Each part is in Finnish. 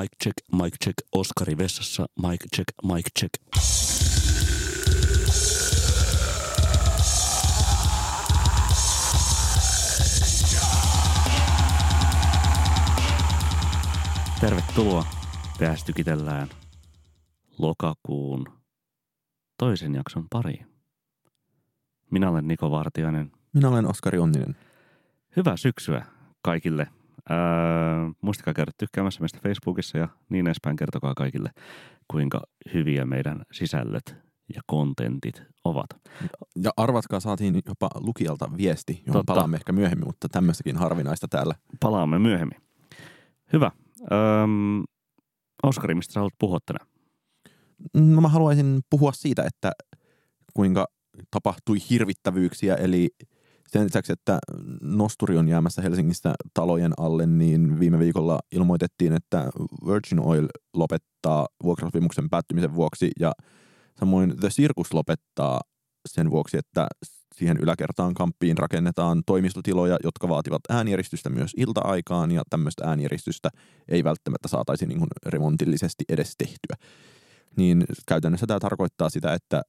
mic check, mic check, Oskari vessassa, mic check, mic check. Tervetuloa. Tästä tykitellään lokakuun toisen jakson pariin. Minä olen Niko Vartiainen. Minä olen Oskari Onninen. Hyvää syksyä kaikille. Ää, muistakaa käydä tykkäämässä meistä Facebookissa ja niin edespäin. Kertokaa kaikille, kuinka hyviä meidän sisällöt ja kontentit ovat. Ja arvatkaa, saatiin jopa lukijalta viesti, johon Totta. palaamme ehkä myöhemmin, mutta tämmöistäkin harvinaista täällä. Palaamme myöhemmin. Hyvä. Öm, Oskari, mistä sä haluat puhua tänään? No mä haluaisin puhua siitä, että kuinka tapahtui hirvittävyyksiä, eli sen lisäksi, että nosturi on jäämässä Helsingistä talojen alle, niin viime viikolla ilmoitettiin, että Virgin Oil lopettaa vuokrasopimuksen päättymisen vuoksi ja samoin The Circus lopettaa sen vuoksi, että siihen yläkertaan kamppiin rakennetaan toimistotiloja, jotka vaativat äänijäristystä myös ilta-aikaan ja tämmöistä äänijäristystä ei välttämättä saataisi niin remontillisesti edes tehtyä. Niin käytännössä tämä tarkoittaa sitä, että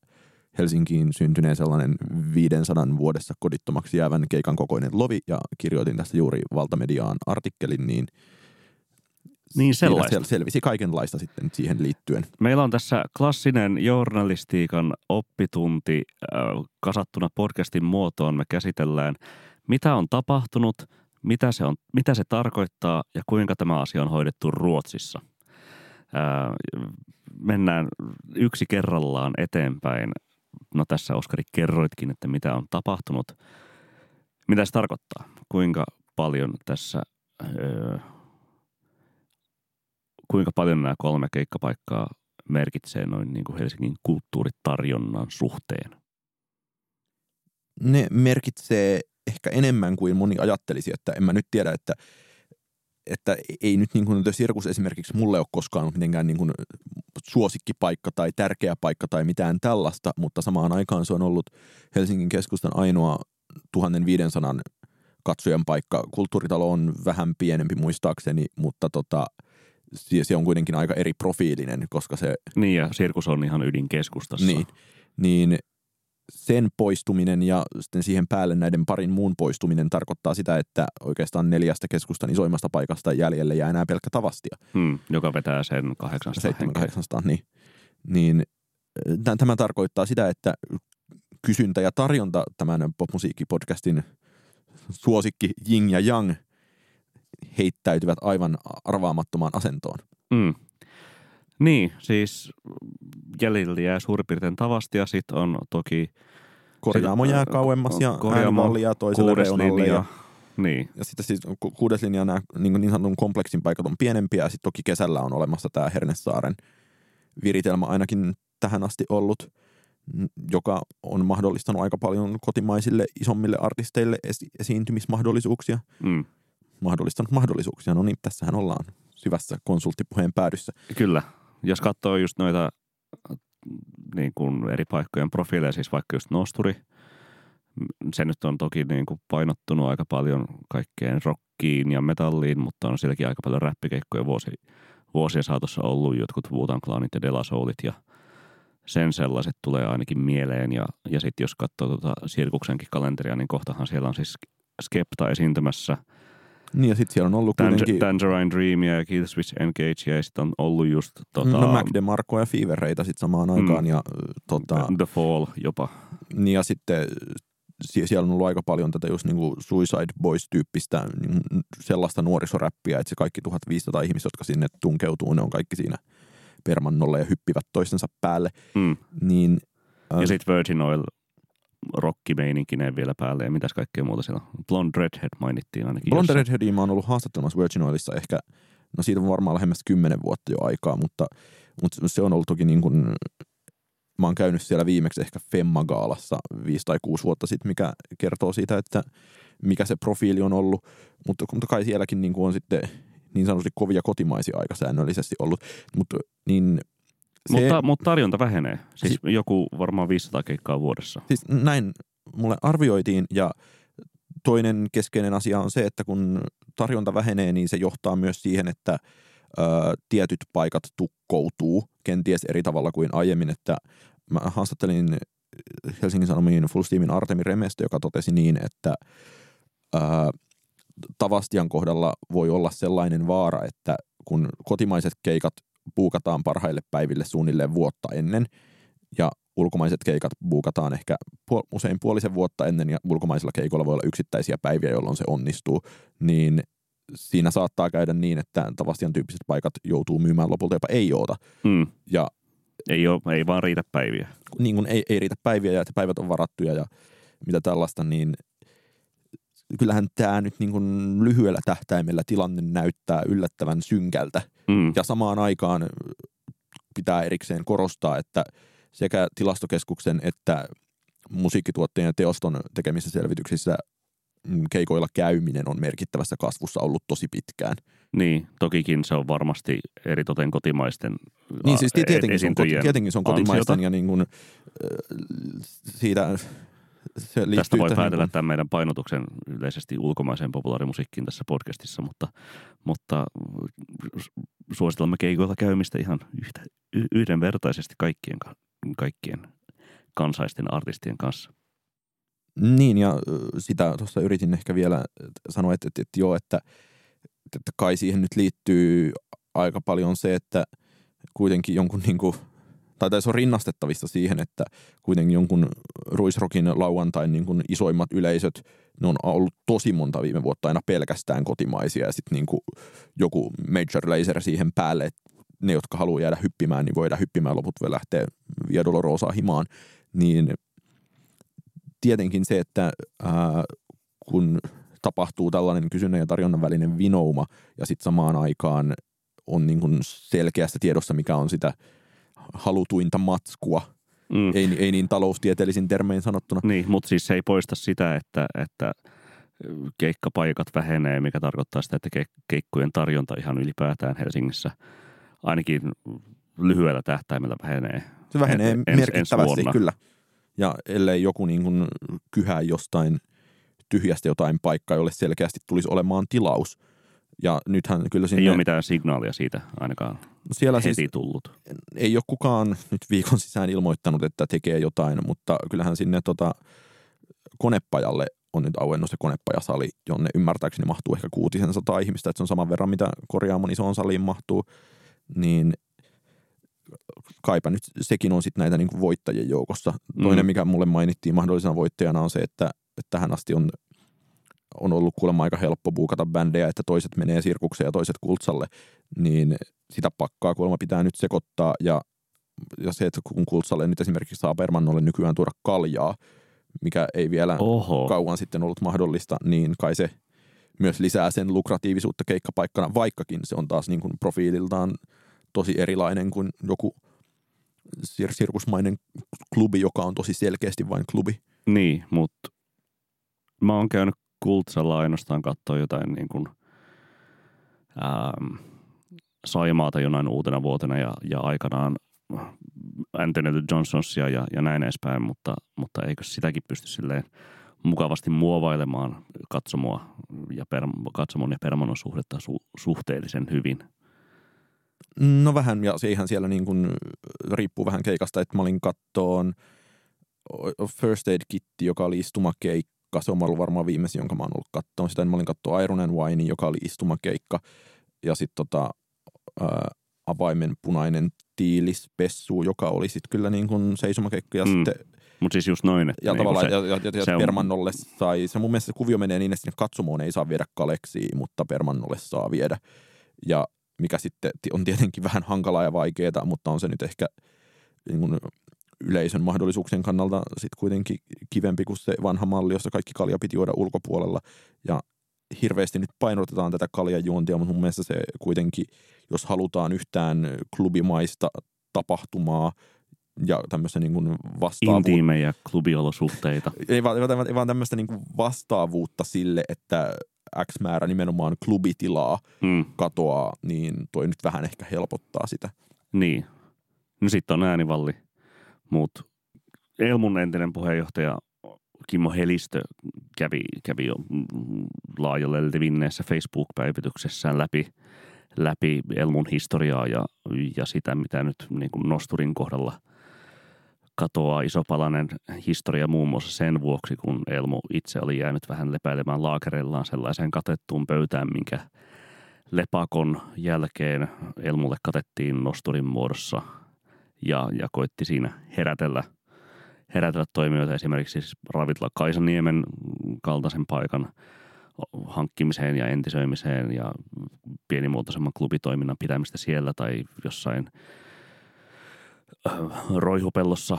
Helsinkiin syntyneen sellainen 500 vuodessa kodittomaksi jäävän keikan kokoinen lovi ja kirjoitin tästä juuri valtamediaan artikkelin, niin Niin siinä sellaista. sel- selvisi kaikenlaista sitten siihen liittyen. Meillä on tässä klassinen journalistiikan oppitunti äh, kasattuna podcastin muotoon. Me käsitellään, mitä on tapahtunut, mitä se, on, mitä se tarkoittaa ja kuinka tämä asia on hoidettu Ruotsissa. Äh, mennään yksi kerrallaan eteenpäin. No tässä Oskari kerroitkin, että mitä on tapahtunut. Mitä se tarkoittaa? Kuinka paljon tässä, öö, kuinka paljon nämä kolme keikkapaikkaa merkitsee noin niin kuin Helsingin kulttuuritarjonnan suhteen? Ne merkitsee ehkä enemmän kuin moni ajattelisi, että en mä nyt tiedä, että että ei nyt niin kuin The Circus esimerkiksi mulle ole koskaan ollut mitenkään niin kuin suosikkipaikka tai tärkeä paikka tai mitään tällaista, mutta samaan aikaan se on ollut Helsingin keskustan ainoa 1500 katsojan paikka. Kulttuuritalo on vähän pienempi muistaakseni, mutta tota, se se on kuitenkin aika eri profiilinen, koska se Niin ja sirkus on ihan ydinkeskustassa. niin, niin sen poistuminen ja sitten siihen päälle näiden parin muun poistuminen tarkoittaa sitä, että oikeastaan neljästä keskustan isoimmasta paikasta jäljelle jää enää pelkkä tavastia. Hmm, joka vetää sen 800 henkeä. 700, niin, niin tä- tämä tarkoittaa sitä, että kysyntä ja tarjonta tämän popmusiikkipodcastin suosikki Jing ja Yang heittäytyvät aivan arvaamattomaan asentoon. Mm. Niin, siis jäljellä jää suurin piirtein tavasti ja sitten on toki Korjaamo jää kauemmas ja Korjaamo, jää toiselle reunalle. linja. Ja, Niin, ja sitten siis ku- kuudes linja nämä niin, niin sanotun kompleksin paikat on pienempiä ja sitten toki kesällä on olemassa tämä Hernesaaren viritelmä ainakin tähän asti ollut, joka on mahdollistanut aika paljon kotimaisille isommille artisteille esi- esiintymismahdollisuuksia. mm, Mahdollistanut mahdollisuuksia. No niin, tässähän ollaan syvässä konsulttipuheen päädyssä. kyllä. Jos katsoo just noita niin kuin eri paikkojen profiileja, siis vaikka just Nosturi, se nyt on toki niin kuin painottunut aika paljon kaikkeen rockiin ja metalliin, mutta on sielläkin aika paljon räppikeikkoja vuosi, vuosien saatossa ollut, jotkut Wu Clanit ja De La Soulit ja sen sellaiset tulee ainakin mieleen. Ja, ja sitten jos katsoo tuota Sirkuksenkin kalenteria, niin kohtahan siellä on siis Skepta esiintymässä, Niin ja sitten siellä on ollut kuitenkin Tanger- Tangerine Dreamia ja Killswitch Engage ja sitten on ollut just tota, no, Mac DeMarco ja Feverreitä sitten samaan aikaan. Mm. Ja, ö, tota, The Fall jopa. Niin ja sitten sie- siellä on ollut aika paljon tätä just niinku Suicide Boys-tyyppistä niin sellaista nuorisoräppiä, että se kaikki 1500 ihmistä, jotka sinne tunkeutuu, ne on kaikki siinä permannolla ja hyppivät toistensa päälle. Mm. Niin, Ja sitten Virgin Oil rockimeininkineen vielä päälle ja mitäs kaikkea muuta siellä on. Blonde Redhead mainittiin ainakin. Blonde. Redheadia mä oon ollut haastattelemassa Virgin Oilissa ehkä, no siitä on varmaan lähemmäs kymmenen vuotta jo aikaa, mutta, mutta se on ollut toki niin kuin, mä oon käynyt siellä viimeksi ehkä Femma-gaalassa viisi tai kuusi vuotta sitten, mikä kertoo siitä, että mikä se profiili on ollut, mutta, mutta kai sielläkin niin kuin on sitten niin sanotusti kovia kotimaisia aika säännöllisesti ollut, mutta niin se, Mutta, mutta tarjonta vähenee. Siis joku varmaan 500 keikkaa vuodessa. Siis näin mulle arvioitiin ja toinen keskeinen asia on se, että kun tarjonta vähenee, niin se johtaa myös siihen, että ö, tietyt paikat tukkoutuu kenties eri tavalla kuin aiemmin, että mä haastattelin Helsingin Sanomien Full Steamin Artemi Remestä, joka totesi niin, että ö, Tavastian kohdalla voi olla sellainen vaara, että kun kotimaiset keikat buukataan parhaille päiville suunnilleen vuotta ennen ja ulkomaiset keikat buukataan ehkä usein puolisen vuotta ennen ja ulkomaisilla keikoilla voi olla yksittäisiä päiviä, jolloin se onnistuu, niin siinä saattaa käydä niin, että Tavastian tyyppiset paikat joutuu myymään lopulta jopa ei oota. Mm. Ja ei, ole, ei vaan riitä päiviä. Niin kuin ei, ei riitä päiviä ja että päivät on varattuja ja mitä tällaista, niin kyllähän tämä nyt niin kuin lyhyellä tähtäimellä tilanne näyttää yllättävän synkältä. Mm. Ja samaan aikaan pitää erikseen korostaa, että sekä tilastokeskuksen että musiikkituotteen ja teoston tekemissä selvityksissä mm, keikoilla käyminen on merkittävässä kasvussa ollut tosi pitkään. Niin, tokikin se on varmasti eritoten kotimaisten Niin siis tietenkin, se on, tietenkin se on kotimaisten ansiota. ja niin kuin, siitä se Tästä voi päätellä niin tämän meidän painotuksen yleisesti ulkomaiseen populaarimusiikkiin tässä podcastissa, mutta, mutta suositelemme keikoilla käymistä ihan yhtä, yhdenvertaisesti kaikkien, kaikkien kansaisten artistien kanssa. Niin, ja sitä tuossa yritin ehkä vielä sanoa, että, että, että joo, että, että kai siihen nyt liittyy aika paljon se, että kuitenkin jonkun niin kuin – tai se on rinnastettavissa siihen, että kuitenkin jonkun Ruisrokin lauantain niin kuin isoimmat yleisöt, ne on ollut tosi monta viime vuotta aina pelkästään kotimaisia ja sitten niin joku major laser siihen päälle, että ne, jotka haluaa jäädä hyppimään, niin voidaan hyppimään, loput voi lähteä Via Dolorosaa himaan, niin tietenkin se, että ää, kun tapahtuu tällainen kysynnän ja tarjonnan välinen vinouma ja sitten samaan aikaan on niin kuin selkeästä tiedossa, mikä on sitä – halutuinta matskua. Mm. Ei, ei niin taloustieteellisin termein sanottuna. Niin, mutta siis se ei poista sitä, että, että keikkapaikat vähenee, mikä tarkoittaa sitä, että keikkojen tarjonta ihan ylipäätään Helsingissä ainakin lyhyellä tähtäimellä vähenee. Se vähenee ens, merkittävästi, ens kyllä. Ja ellei joku niin kuin kyhää jostain tyhjästä jotain paikkaa, jolle selkeästi tulisi olemaan tilaus – ja nythän kyllä sinne... Ei ole mitään signaalia siitä ainakaan siellä heti siis tullut. Ei ole kukaan nyt viikon sisään ilmoittanut, että tekee jotain, mutta kyllähän sinne tota, konepajalle on nyt auennut se konepajasali, jonne ymmärtääkseni mahtuu ehkä kuutisen sata ihmistä, että se on saman verran, mitä korjaamon isoon saliin mahtuu, niin kaipa nyt sekin on sitten näitä niin kuin voittajien joukossa. Toinen, mm. mikä mulle mainittiin mahdollisena voittajana on se, että, että tähän asti on on ollut kuulemma aika helppo buukata bändejä, että toiset menee sirkukseen ja toiset kultsalle, niin sitä pakkaa kuulemma pitää nyt sekoittaa ja, ja se, että kun kultsalle nyt esimerkiksi saa Permannolle nykyään tuoda kaljaa, mikä ei vielä Oho. kauan sitten ollut mahdollista, niin kai se myös lisää sen lukratiivisuutta keikkapaikkana, vaikkakin se on taas niin kuin profiililtaan tosi erilainen kuin joku sir- sirkusmainen klubi, joka on tosi selkeästi vain klubi. Niin, mutta mä oon käynyt Kultsalla ainoastaan katsoa jotain niin kuin, ähm, Saimaata jonain uutena vuotena ja, ja aikanaan Anthony Johnsonsia ja, ja näin edespäin, mutta, mutta eikö sitäkin pysty silleen mukavasti muovailemaan katsomoa ja per, katsomon ja permonon suhdetta su, suhteellisen hyvin? No vähän, ja se ihan siellä niin kuin riippuu vähän keikasta, että mä olin kattoon First Aid Kitti, joka oli istumakeikka keikka. Se on ollut varmaan viimeisin, jonka mä oon ollut katsoa. Sitä mä olin katsoa Iron and Wine, joka oli istumakeikka. Ja sitten tota, ää, avaimen punainen tiilispessu, joka oli sitten kyllä niin kuin seisomakeikka. Ja mm. sitten mutta siis just noin. Että ja niin tavallaan, se, ja, ja, ja, ja Permannolle sai, se mun mielestä se kuvio menee niin, että sinne katsomoon ei saa viedä kaleksiin, mutta Permannolle saa viedä. Ja mikä sitten on tietenkin vähän hankalaa ja vaikeaa, mutta on se nyt ehkä niin kuin yleisön mahdollisuuksien kannalta sitten kuitenkin kivempi kuin se vanha malli, jossa kaikki kalja piti juoda ulkopuolella. Ja hirveästi nyt painotetaan tätä kaljajuontia, mutta mun mielestä se kuitenkin, jos halutaan yhtään klubimaista tapahtumaa ja tämmöistä niin kuin vastaavuutta. Intiimejä klubiolosuhteita. ei, vaan, ei vaan tämmöistä niin kuin vastaavuutta sille, että X määrä nimenomaan klubitilaa mm. katoaa, niin toi nyt vähän ehkä helpottaa sitä. Niin. No sitten on äänivalli mutta Elmun entinen puheenjohtaja Kimmo Helistö kävi, kävi jo laajalle levinneessä Facebook-päivityksessään läpi, läpi Elmun historiaa ja, ja sitä, mitä nyt niin kuin Nosturin kohdalla katoaa isopalainen historia muun muassa sen vuoksi, kun Elmo itse oli jäänyt vähän lepäilemään laakereillaan sellaiseen katettuun pöytään, minkä lepakon jälkeen Elmulle katettiin Nosturin muodossa ja, ja koitti siinä herätellä, herätellä toimijoita esimerkiksi siis ravitla Kaisaniemen kaltaisen paikan – hankkimiseen ja entisöimiseen ja pienimuotoisemman klubitoiminnan pitämistä siellä tai jossain äh, roihupellossa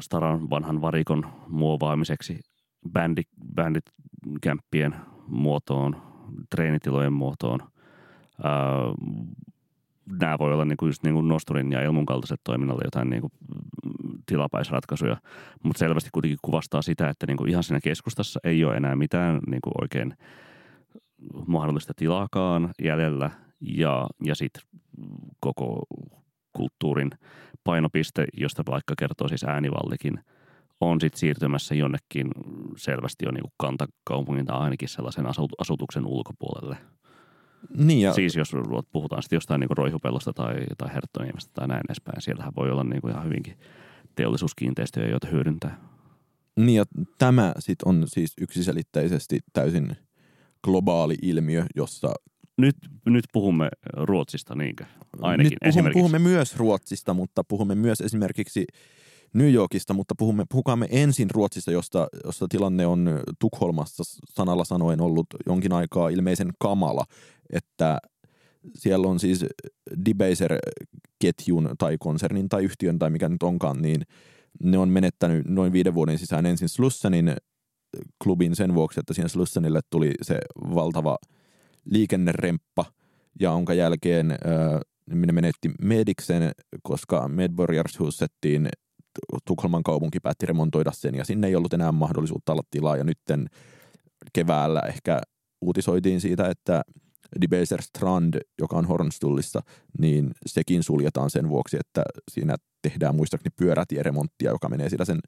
Staran vanhan varikon muovaamiseksi bändi, bändikämppien muotoon, treenitilojen muotoon. Äh, nämä voi olla niin kuin just niin kuin Nosturin ja Elmun kaltaiset toiminnalle jotain niin kuin tilapäisratkaisuja, mutta selvästi kuitenkin kuvastaa sitä, että niin kuin ihan siinä keskustassa ei ole enää mitään niin kuin oikein mahdollista tilaakaan jäljellä ja, ja sitten koko kulttuurin painopiste, josta vaikka kertoo siis äänivallikin, on sitten siirtymässä jonnekin selvästi jo niin kantakaupungin tai ainakin sellaisen asutuksen ulkopuolelle. Niin ja... Siis jos puhutaan sitten jostain niin roihupellosta tai, tai herttoniemestä tai näin edespäin, siellähän voi olla niin kuin ihan hyvinkin teollisuuskiinteistöjä, joita hyödyntää. Niin ja tämä sitten on siis yksiselitteisesti täysin globaali ilmiö, jossa... Nyt, nyt puhumme Ruotsista, niinkö? Ainakin nyt puhumme, puhumme myös Ruotsista, mutta puhumme myös esimerkiksi New Yorkista, mutta puhumme, puhukaamme ensin Ruotsista, josta, josta tilanne on Tukholmassa sanalla sanoen ollut jonkin aikaa ilmeisen kamala, että siellä on siis Debaser-ketjun tai konsernin tai yhtiön tai mikä nyt onkaan, niin ne on menettänyt noin viiden vuoden sisään ensin Slussenin klubin sen vuoksi, että siihen Slussenille tuli se valtava liikenneremppa, ja onka jälkeen äh, ne menetti Mediksen, koska Medborgarshusettiin Tukholman kaupunki päätti remontoida sen, ja sinne ei ollut enää mahdollisuutta olla tilaa, ja nytten keväällä ehkä uutisoitiin siitä, että Debaser Strand, joka on Hornstullissa, niin sekin suljetaan sen vuoksi, että siinä tehdään muistaakseni pyörätieremonttia, joka menee sillä sen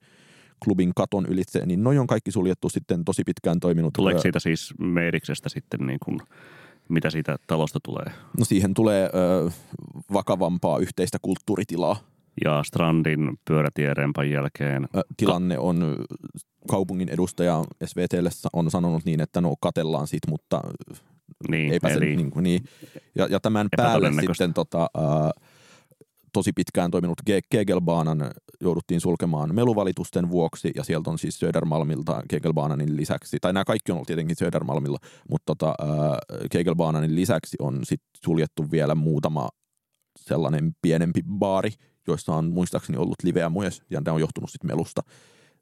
klubin katon ylitse, niin noin on kaikki suljettu sitten tosi pitkään toiminut. Tuleeko siitä siis Meeriksestä sitten niin kuin, mitä siitä talosta tulee? No siihen tulee ö, vakavampaa yhteistä kulttuuritilaa. Ja Strandin pyörätierempan jälkeen? Tilanne on, kaupungin edustaja SVTlle on sanonut niin, että no katellaan sit, mutta niin, eipä eli... se niin, niin. Ja, ja tämän päälle sitten tota, tosi pitkään toiminut Kegelbaanan jouduttiin sulkemaan meluvalitusten vuoksi, ja sieltä on siis Södermalmilta Kegelbaananin lisäksi, tai nämä kaikki on ollut tietenkin Södermalmilla, mutta tota, Kegelbaananin lisäksi on sitten suljettu vielä muutama sellainen pienempi baari, joissa on muistaakseni ollut liveä myös, ja ne on johtunut sitten melusta.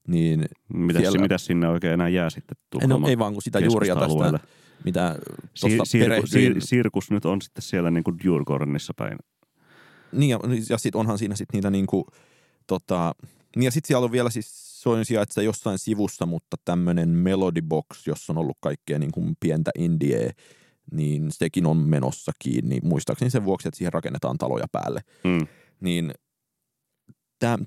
Niin mitäs, siellä... mitäs sinne oikein enää jää sitten no, ei vaan kun sitä juuria tästä, mitä si- sirku, sir- Sirkus nyt on sitten siellä niin kuin Djurgårdenissa päin niin, ja, ja sitten onhan siinä sitten niitä niinku, tota, niin ja sitten siellä on vielä siis, se on sijaitse jossain sivussa, mutta tämmöinen Melody Box, jossa on ollut kaikkea niinku pientä indie, niin sekin on menossa kiinni. Muistaakseni sen vuoksi, että siihen rakennetaan taloja päälle. Mm. Niin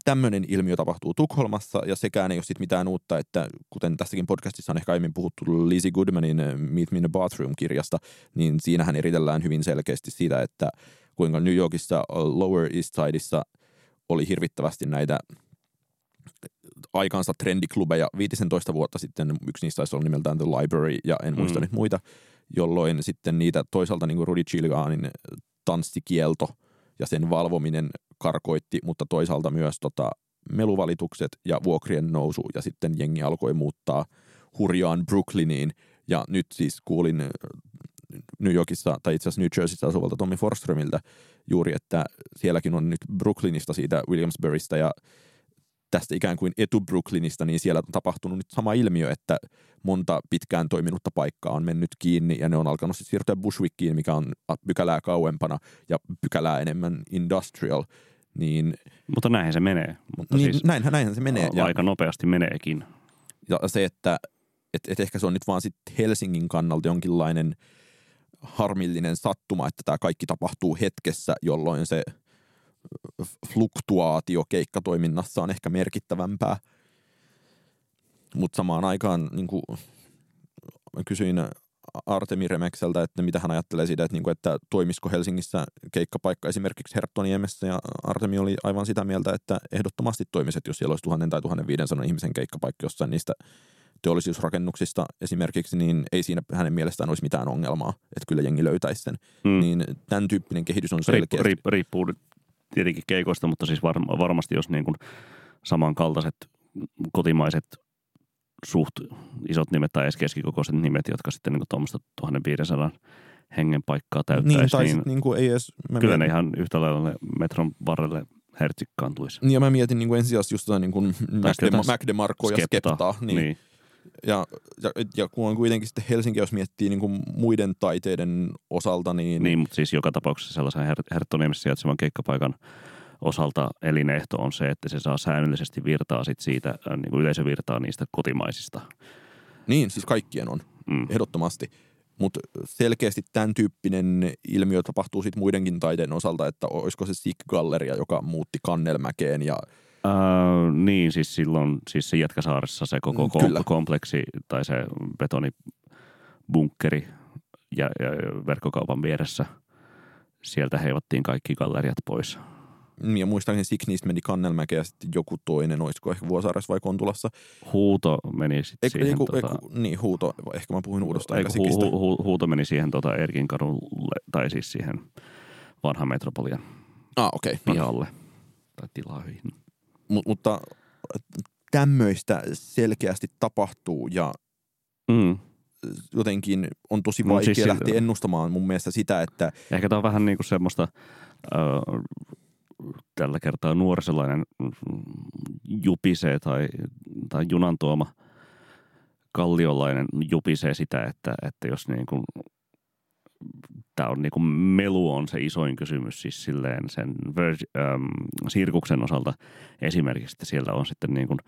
tämmöinen ilmiö tapahtuu Tukholmassa ja sekään ei ole sit mitään uutta, että kuten tässäkin podcastissa on ehkä aiemmin puhuttu Lizzie Goodmanin Meet Me in the Bathroom-kirjasta, niin siinähän eritellään hyvin selkeästi siitä, että – kuinka New Yorkissa Lower East Sideissa oli hirvittävästi näitä aikansa trendiklubeja. 15 vuotta sitten yksi niistä taisi olla nimeltään The Library ja en muista mm. nyt muita, jolloin sitten niitä toisaalta niin kuin Rudy Chilganin tanssikielto ja sen valvominen karkoitti, mutta toisaalta myös tota, meluvalitukset ja vuokrien nousu ja sitten jengi alkoi muuttaa hurjaan Brooklyniin. Ja nyt siis kuulin New Yorkissa tai itse asiassa New Jerseyssä asuvalta Tommy Forströmiltä juuri, että sielläkin on nyt Brooklynista siitä Williamsburgista ja tästä ikään kuin etu Brooklynista, niin siellä on tapahtunut nyt sama ilmiö, että monta pitkään toiminutta paikkaa on mennyt kiinni ja ne on alkanut sitten siirtyä Bushwickiin, mikä on pykälää kauempana ja pykälää enemmän industrial. Niin, mutta näinhän se menee. Mutta niin, siis näinhän, näinhän se menee. Ja, aika nopeasti meneekin. Ja se, että et, et ehkä se on nyt vaan sit Helsingin kannalta jonkinlainen – harmillinen sattuma, että tämä kaikki tapahtuu hetkessä, jolloin se fluktuaatio keikkatoiminnassa on ehkä merkittävämpää. Mutta samaan aikaan niin kuin, mä kysyin Artemi Remekseltä, että mitä hän ajattelee siitä, että, niin kuin, että toimisiko Helsingissä keikkapaikka esimerkiksi Herttoniemessä ja Artemi oli aivan sitä mieltä, että ehdottomasti toimiset, jos siellä olisi 1000 tai 1500 ihmisen keikkapaikka jossain niistä teollisuusrakennuksista esimerkiksi, niin ei siinä hänen mielestään olisi mitään ongelmaa, että kyllä jengi löytäisi sen. Mm. Niin tämän tyyppinen kehitys on selkeä. Riippuu, riippuu tietenkin keikoista, mutta siis var, varmasti jos niin kuin samankaltaiset kotimaiset suht isot nimet tai edes keskikokoiset nimet, jotka sitten niin tuommoista 1500 hengen paikkaa täyttäisi. Niin, tai niin, niin kuin ei edes, kyllä mietin, ne ihan yhtä lailla metron varrelle hertsikkaantuisi. Niin ja mä mietin niin kuin ensisijaisesti just niin kuin Mac DeMarco ja Skeptaa. Niin. niin. Ja, ja, ja kun on kuitenkin sitten Helsinki, jos miettii niin kuin muiden taiteiden osalta, niin... Niin, mutta siis joka tapauksessa sellaisen Her- Herttoniemessä sijaitsevan keikkapaikan osalta elinehto on se, että se saa säännöllisesti virtaa sit siitä, äh, niin kuin yleisövirtaa niistä kotimaisista. Niin, siis kaikkien on, mm. ehdottomasti. Mutta selkeästi tämän tyyppinen ilmiö tapahtuu sitten muidenkin taiteen osalta, että olisiko se Sick Galleria, joka muutti Kannelmäkeen ja Uh, niin, siis silloin siis se Jätkäsaaressa se koko mm, Kyllä. kompleksi tai se betonibunkkeri ja, ja verkkokaupan vieressä, sieltä heivattiin kaikki galleriat pois. Mm, ja muistaakseni Signist meni Kannelmäkeä ja sitten joku toinen, olisiko ehkä Vuosaaressa vai Kontulassa. Huuto meni sitten siihen. Eiku, tota, eiku, niin, Huuto, ehkä mä puhuin Huudosta eiku, hu, hu, hu, Huuto meni siihen tota Erkin kadulle, tai siis siihen vanhan metropolian ah, okay. pihalle tai tiloihin. M- mutta tämmöistä selkeästi tapahtuu ja mm. jotenkin on tosi vaikea no, siis lähteä ennustamaan mun mielestä sitä, että... Ehkä tämä on vähän niin kuin semmoista... Äh, tällä kertaa nuorisolainen jupisee tai, tai junan tuoma kalliolainen jupisee sitä, että, että jos niin kuin, tämä on niin kuin melu on se isoin kysymys siis silleen sen ver- äm, sirkuksen osalta esimerkiksi, että siellä on sitten niin kuin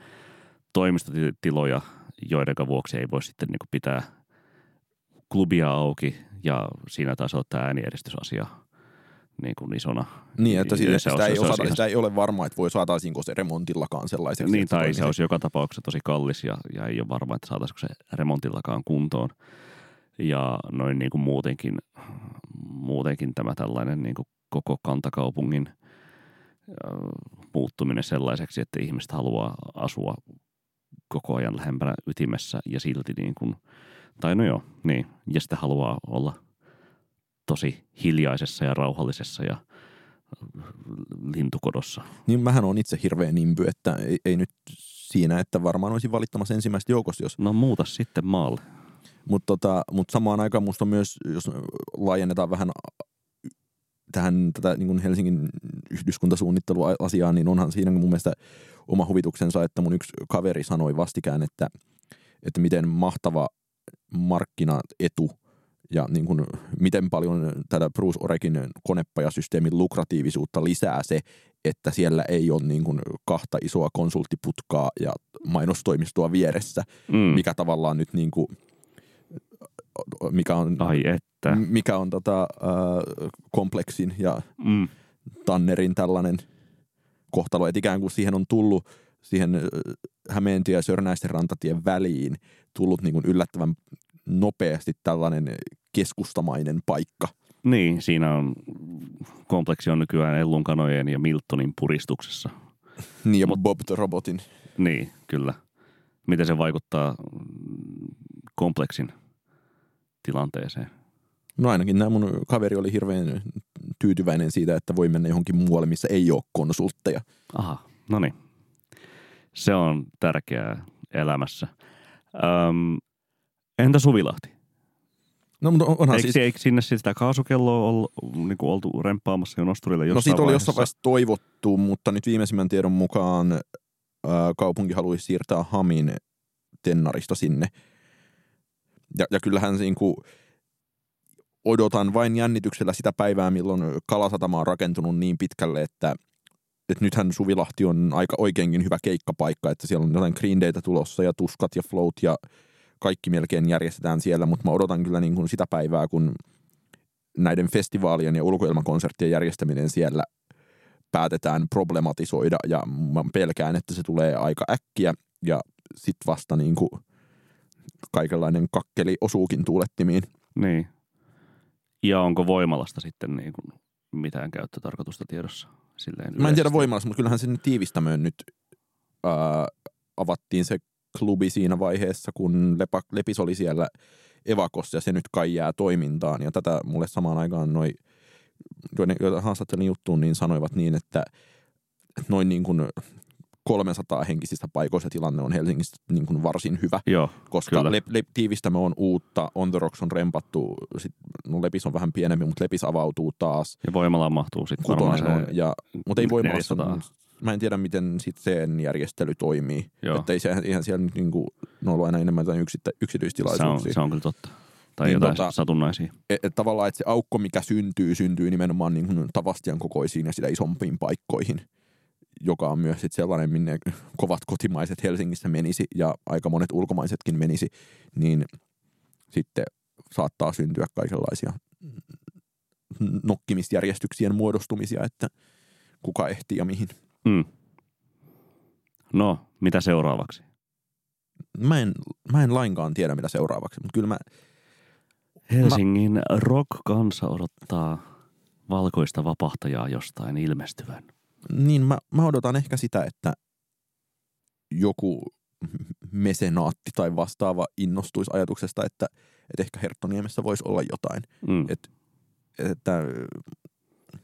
toimistotiloja, joiden vuoksi ei voi sitten niin kuin pitää klubia auki ja siinä taas on tämä äänieristysasia niin kuin isona. Niin, että siitä, sitä, sitä, ei osata, sitä ei ole varma, että voi saataisiinko se remontillakaan sellaiseksi. Niin, tai se, se olisi joka tapauksessa tosi kallis ja, ja ei ole varma, että saataisiko se remontillakaan kuntoon. Ja noin niin kuin muutenkin, muutenkin tämä tällainen niin kuin koko kantakaupungin muuttuminen sellaiseksi, että ihmiset haluaa asua koko ajan lähempänä ytimessä ja silti niin kuin, tai no joo, niin, ja sitten haluaa olla tosi hiljaisessa ja rauhallisessa ja lintukodossa. Niin mähän on itse hirveän nimby, että ei, ei nyt siinä, että varmaan olisi valittamassa ensimmäistä joukosta, jos... No muuta sitten maalle. Mutta tota, mut samaan aikaan musta myös, jos laajennetaan vähän tähän tätä niin kuin Helsingin yhdyskuntasuunnitteluasiaan, niin onhan siinä mun mielestä oma huvituksensa, että mun yksi kaveri sanoi vastikään, että, että miten mahtava markkinaetu ja niin kuin miten paljon tätä Bruce Orekin konepajasysteemin lukratiivisuutta lisää se, että siellä ei ole niin kuin kahta isoa konsulttiputkaa ja mainostoimistoa vieressä, mm. mikä tavallaan nyt niin kuin – mikä on, Ai että. mikä on tota, äh, kompleksin ja mm. Tannerin tällainen kohtalo, että ikään kuin siihen on tullut siihen Hämeentie ja Sörnäisten rantatien väliin tullut niin kuin yllättävän nopeasti tällainen keskustamainen paikka. Niin, siinä on kompleksi on nykyään Ellunkanojen ja Miltonin puristuksessa. niin, ja Mut, Bob the Robotin. Niin, kyllä. Miten se vaikuttaa kompleksin tilanteeseen? No ainakin nämä mun kaveri oli hirveän tyytyväinen siitä, että voi mennä johonkin muualle, missä ei ole konsultteja. Aha, no niin. Se on tärkeää elämässä. Öm, entä Suvilahti? No, mutta onhan eikö, siis... eikö sinne sitä kaasukelloa ollut, niin kuin oltu rempaamassa jo nosturille jossain No siitä oli vaiheessa? jossain vaiheessa toivottu, mutta nyt viimeisimmän tiedon mukaan ää, kaupunki haluaisi siirtää Hamin tennarista sinne – ja, ja kyllähän niin kuin odotan vain jännityksellä sitä päivää, milloin Kalasatama on rakentunut niin pitkälle, että, että nythän Suvilahti on aika oikeinkin hyvä keikkapaikka, että siellä on jotain Green Dayta tulossa ja Tuskat ja Float ja kaikki melkein järjestetään siellä, mutta mä odotan kyllä niin kuin sitä päivää, kun näiden festivaalien ja ulkoilmakonserttien järjestäminen siellä päätetään problematisoida. Ja mä pelkään, että se tulee aika äkkiä ja sitten vasta niin kuin – kaikenlainen kakkeli osuukin tuulettimiin. Niin. Ja onko voimalasta sitten niin kuin mitään käyttötarkoitusta tiedossa? Silleen Mä en tiedä voimalassa, mutta kyllähän sinne tiivistämöön nyt ää, avattiin se klubi siinä vaiheessa, kun Lepa, Lepis oli siellä evakossa ja se nyt kai jää toimintaan. Ja tätä mulle samaan aikaan noi, joiden, joita haastattelin juttuun, niin sanoivat niin, että noin niin kuin 300 henkisistä paikoista tilanne on Helsingissä niin kuin varsin hyvä, Joo, koska le, le, tiivistämö on uutta, On The Rocks on rempattu, sit, no Lepis on vähän pienempi, mutta Lepis avautuu taas. ja voimalaan mahtuu sitten varmaan Kutonen se, on, ja, mutta ei voimalassa. 400. Mä en tiedä, miten sit sen järjestely toimii. Joo. Että ei se, eihän siellä nyt niinku, ne on ollut aina enemmän jotain yksittä, se, on, yksityistilaisuuksia. se on kyllä totta. Tai Niin jotain tota- satunnaisia. Et, et tavallaan, että se aukko, mikä syntyy, syntyy nimenomaan niin kuin Tavastian kokoisiin ja sitä isompiin paikkoihin, joka on myös sit sellainen, minne kovat kotimaiset Helsingissä menisi ja aika monet ulkomaisetkin menisi, niin sitten saattaa syntyä kaikenlaisia nokkimisjärjestyksien muodostumisia, että kuka ehtii ja mihin. Mm. No, mitä seuraavaksi? Mä en, mä en lainkaan tiedä, mitä seuraavaksi, mutta kyllä mä, Helsingin rock-kansa odottaa valkoista vapahtajaa jostain ilmestyvän. Niin mä, mä odotan ehkä sitä, että joku mesenaatti tai vastaava innostuisi ajatuksesta, että, että ehkä Herttoniemessä voisi olla jotain. Mm. Et- Että,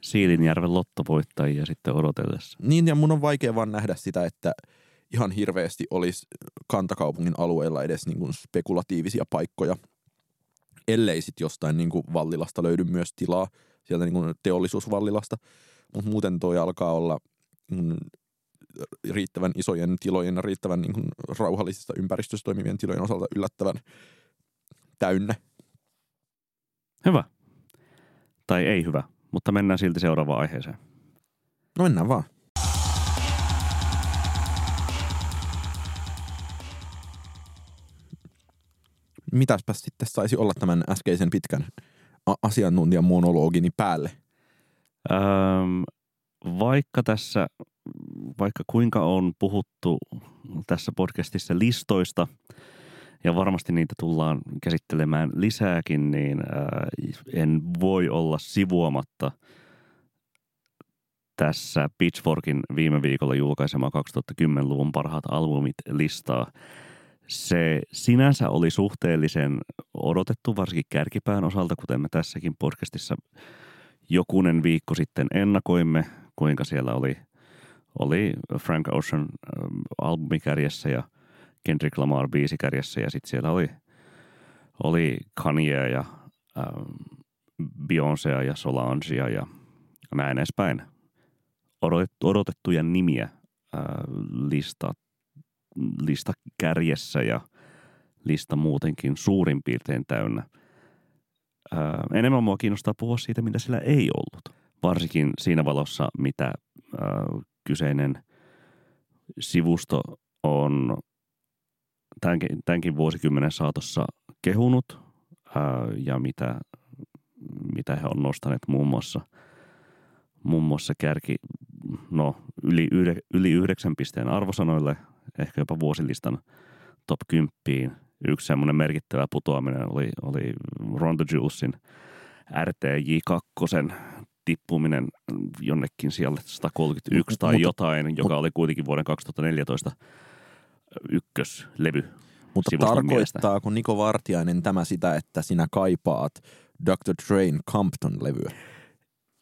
Siilinjärven lottovoittajia sitten odotellessa. niin, ja mun on vaikea vaan nähdä sitä, että ihan hirveästi olisi kantakaupungin alueella edes niin kuin spekulatiivisia paikkoja, ellei sitten jostain niin kuin Vallilasta löydy myös tilaa, sieltä niin kuin teollisuusvallilasta. Mutta muuten toi alkaa olla mm, riittävän isojen tilojen ja riittävän niin kuin rauhallisessa ympäristössä toimivien tilojen osalta yllättävän täynnä. Hyvä. Tai ei hyvä, mutta mennään silti seuraavaan aiheeseen. No mennään vaan. Mitäspä sitten saisi olla tämän äskeisen pitkän asiantuntijan monologini päälle? Öm, vaikka tässä, vaikka kuinka on puhuttu tässä podcastissa listoista, ja varmasti niitä tullaan käsittelemään lisääkin, niin ää, en voi olla sivuamatta tässä Pitchforkin viime viikolla julkaisema 2010-luvun parhaat albumit listaa. Se sinänsä oli suhteellisen odotettu, varsinkin kärkipään osalta, kuten me tässäkin podcastissa jokunen viikko sitten ennakoimme, kuinka siellä oli, oli Frank Ocean ähm, albumikärjessä ja Kendrick Lamar biisikärjessä ja sitten siellä oli, oli Kanye ja ähm, Beyoncéa ja Solangea ja näin edespäin. Odotettu, odotettuja nimiä äh, lista, lista kärjessä ja lista muutenkin suurin piirtein täynnä. Ää, enemmän mua kiinnostaa puhua siitä, mitä sillä ei ollut. Varsinkin siinä valossa, mitä ää, kyseinen sivusto on tämänkin, tämänkin vuosikymmenen saatossa kehunut ää, ja mitä, mitä he on nostaneet muun muassa, muun muassa kärki, no yli, yhde, yli yhdeksän pisteen arvosanoille, ehkä jopa vuosilistan top 10. Yksi semmoinen merkittävä putoaminen oli, oli Ronda Julesin RTJ2 tippuminen jonnekin siellä 131 tai Mutta- jotain, joka oli kuitenkin vuoden 2014 ykköslevy. Mutta tarkoittaako Niko Vartiainen tämä sitä, että sinä kaipaat Dr. Train Compton-levyä?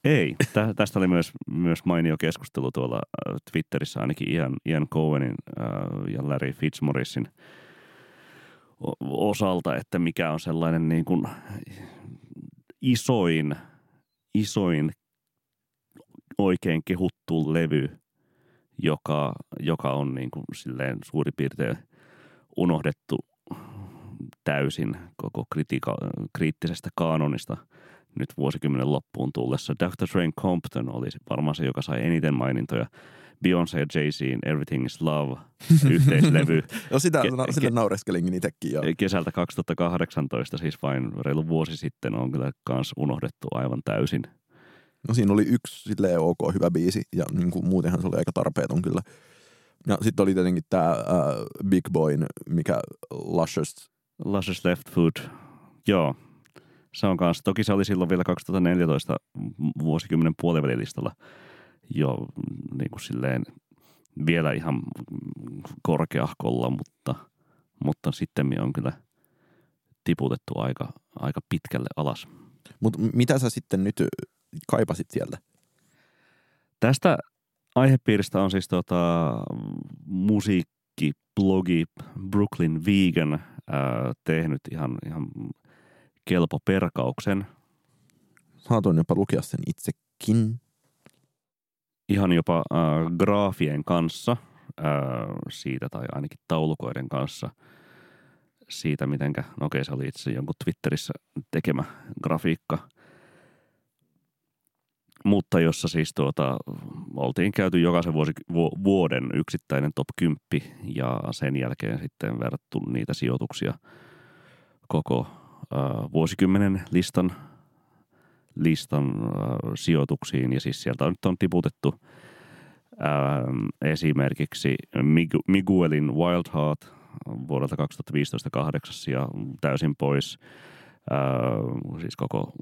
Ei. Tä, tästä oli myös, myös mainio keskustelu tuolla äh, Twitterissä ainakin Ian, Ian Cohenin äh, ja Larry Fitzmauricein o- osalta, että mikä on sellainen niin kuin isoin, isoin oikein kehuttu levy, joka, joka on niin kuin silleen suurin piirtein unohdettu täysin koko kritika- kriittisestä kaanonista nyt vuosikymmenen loppuun tullessa. Dr. Train Compton oli varmaan se, joka sai eniten mainintoja. Beyoncé ja Jay-Zin Everything is Love yhteislevy No sitä, Ke- sille ke- naureskelinkin itsekin jo. kesältä 2018, siis vain reilu vuosi sitten on kyllä kans unohdettu aivan täysin. No siinä oli yksi silleen ok hyvä biisi ja niin kuin muutenhan se oli aika tarpeeton kyllä. Ja sitten oli tietenkin tämä äh, Big Boyn, mikä Luscious Luscious Left Foot. Joo, se on kanssa. Toki se oli silloin vielä 2014 vuosikymmenen puolivälilistalla jo niin kuin silleen vielä ihan korkeahkolla, mutta, mutta sitten on kyllä tiputettu aika, aika pitkälle alas. Mutta mitä sä sitten nyt kaipasit sieltä? Tästä aihepiiristä on siis tota, musiikkiblogi Brooklyn Vegan ää, tehnyt ihan, ihan kelpo perkauksen. Saatoin jopa lukea sen itsekin. Ihan jopa äh, graafien kanssa äh, siitä, tai ainakin taulukoiden kanssa siitä, mitenkä, no okei se oli itse jonkun Twitterissä tekemä grafiikka – mutta jossa siis tuota, oltiin käyty jokaisen vuosi, vu, vuoden yksittäinen top 10 ja sen jälkeen sitten verrattu niitä sijoituksia koko äh, vuosikymmenen listan, listan äh, sijoituksiin. Ja siis sieltä on, nyt on tiputettu äh, esimerkiksi Miguelin Wild Heart vuodelta 2015 kahdeksas ja täysin pois äh, siis koko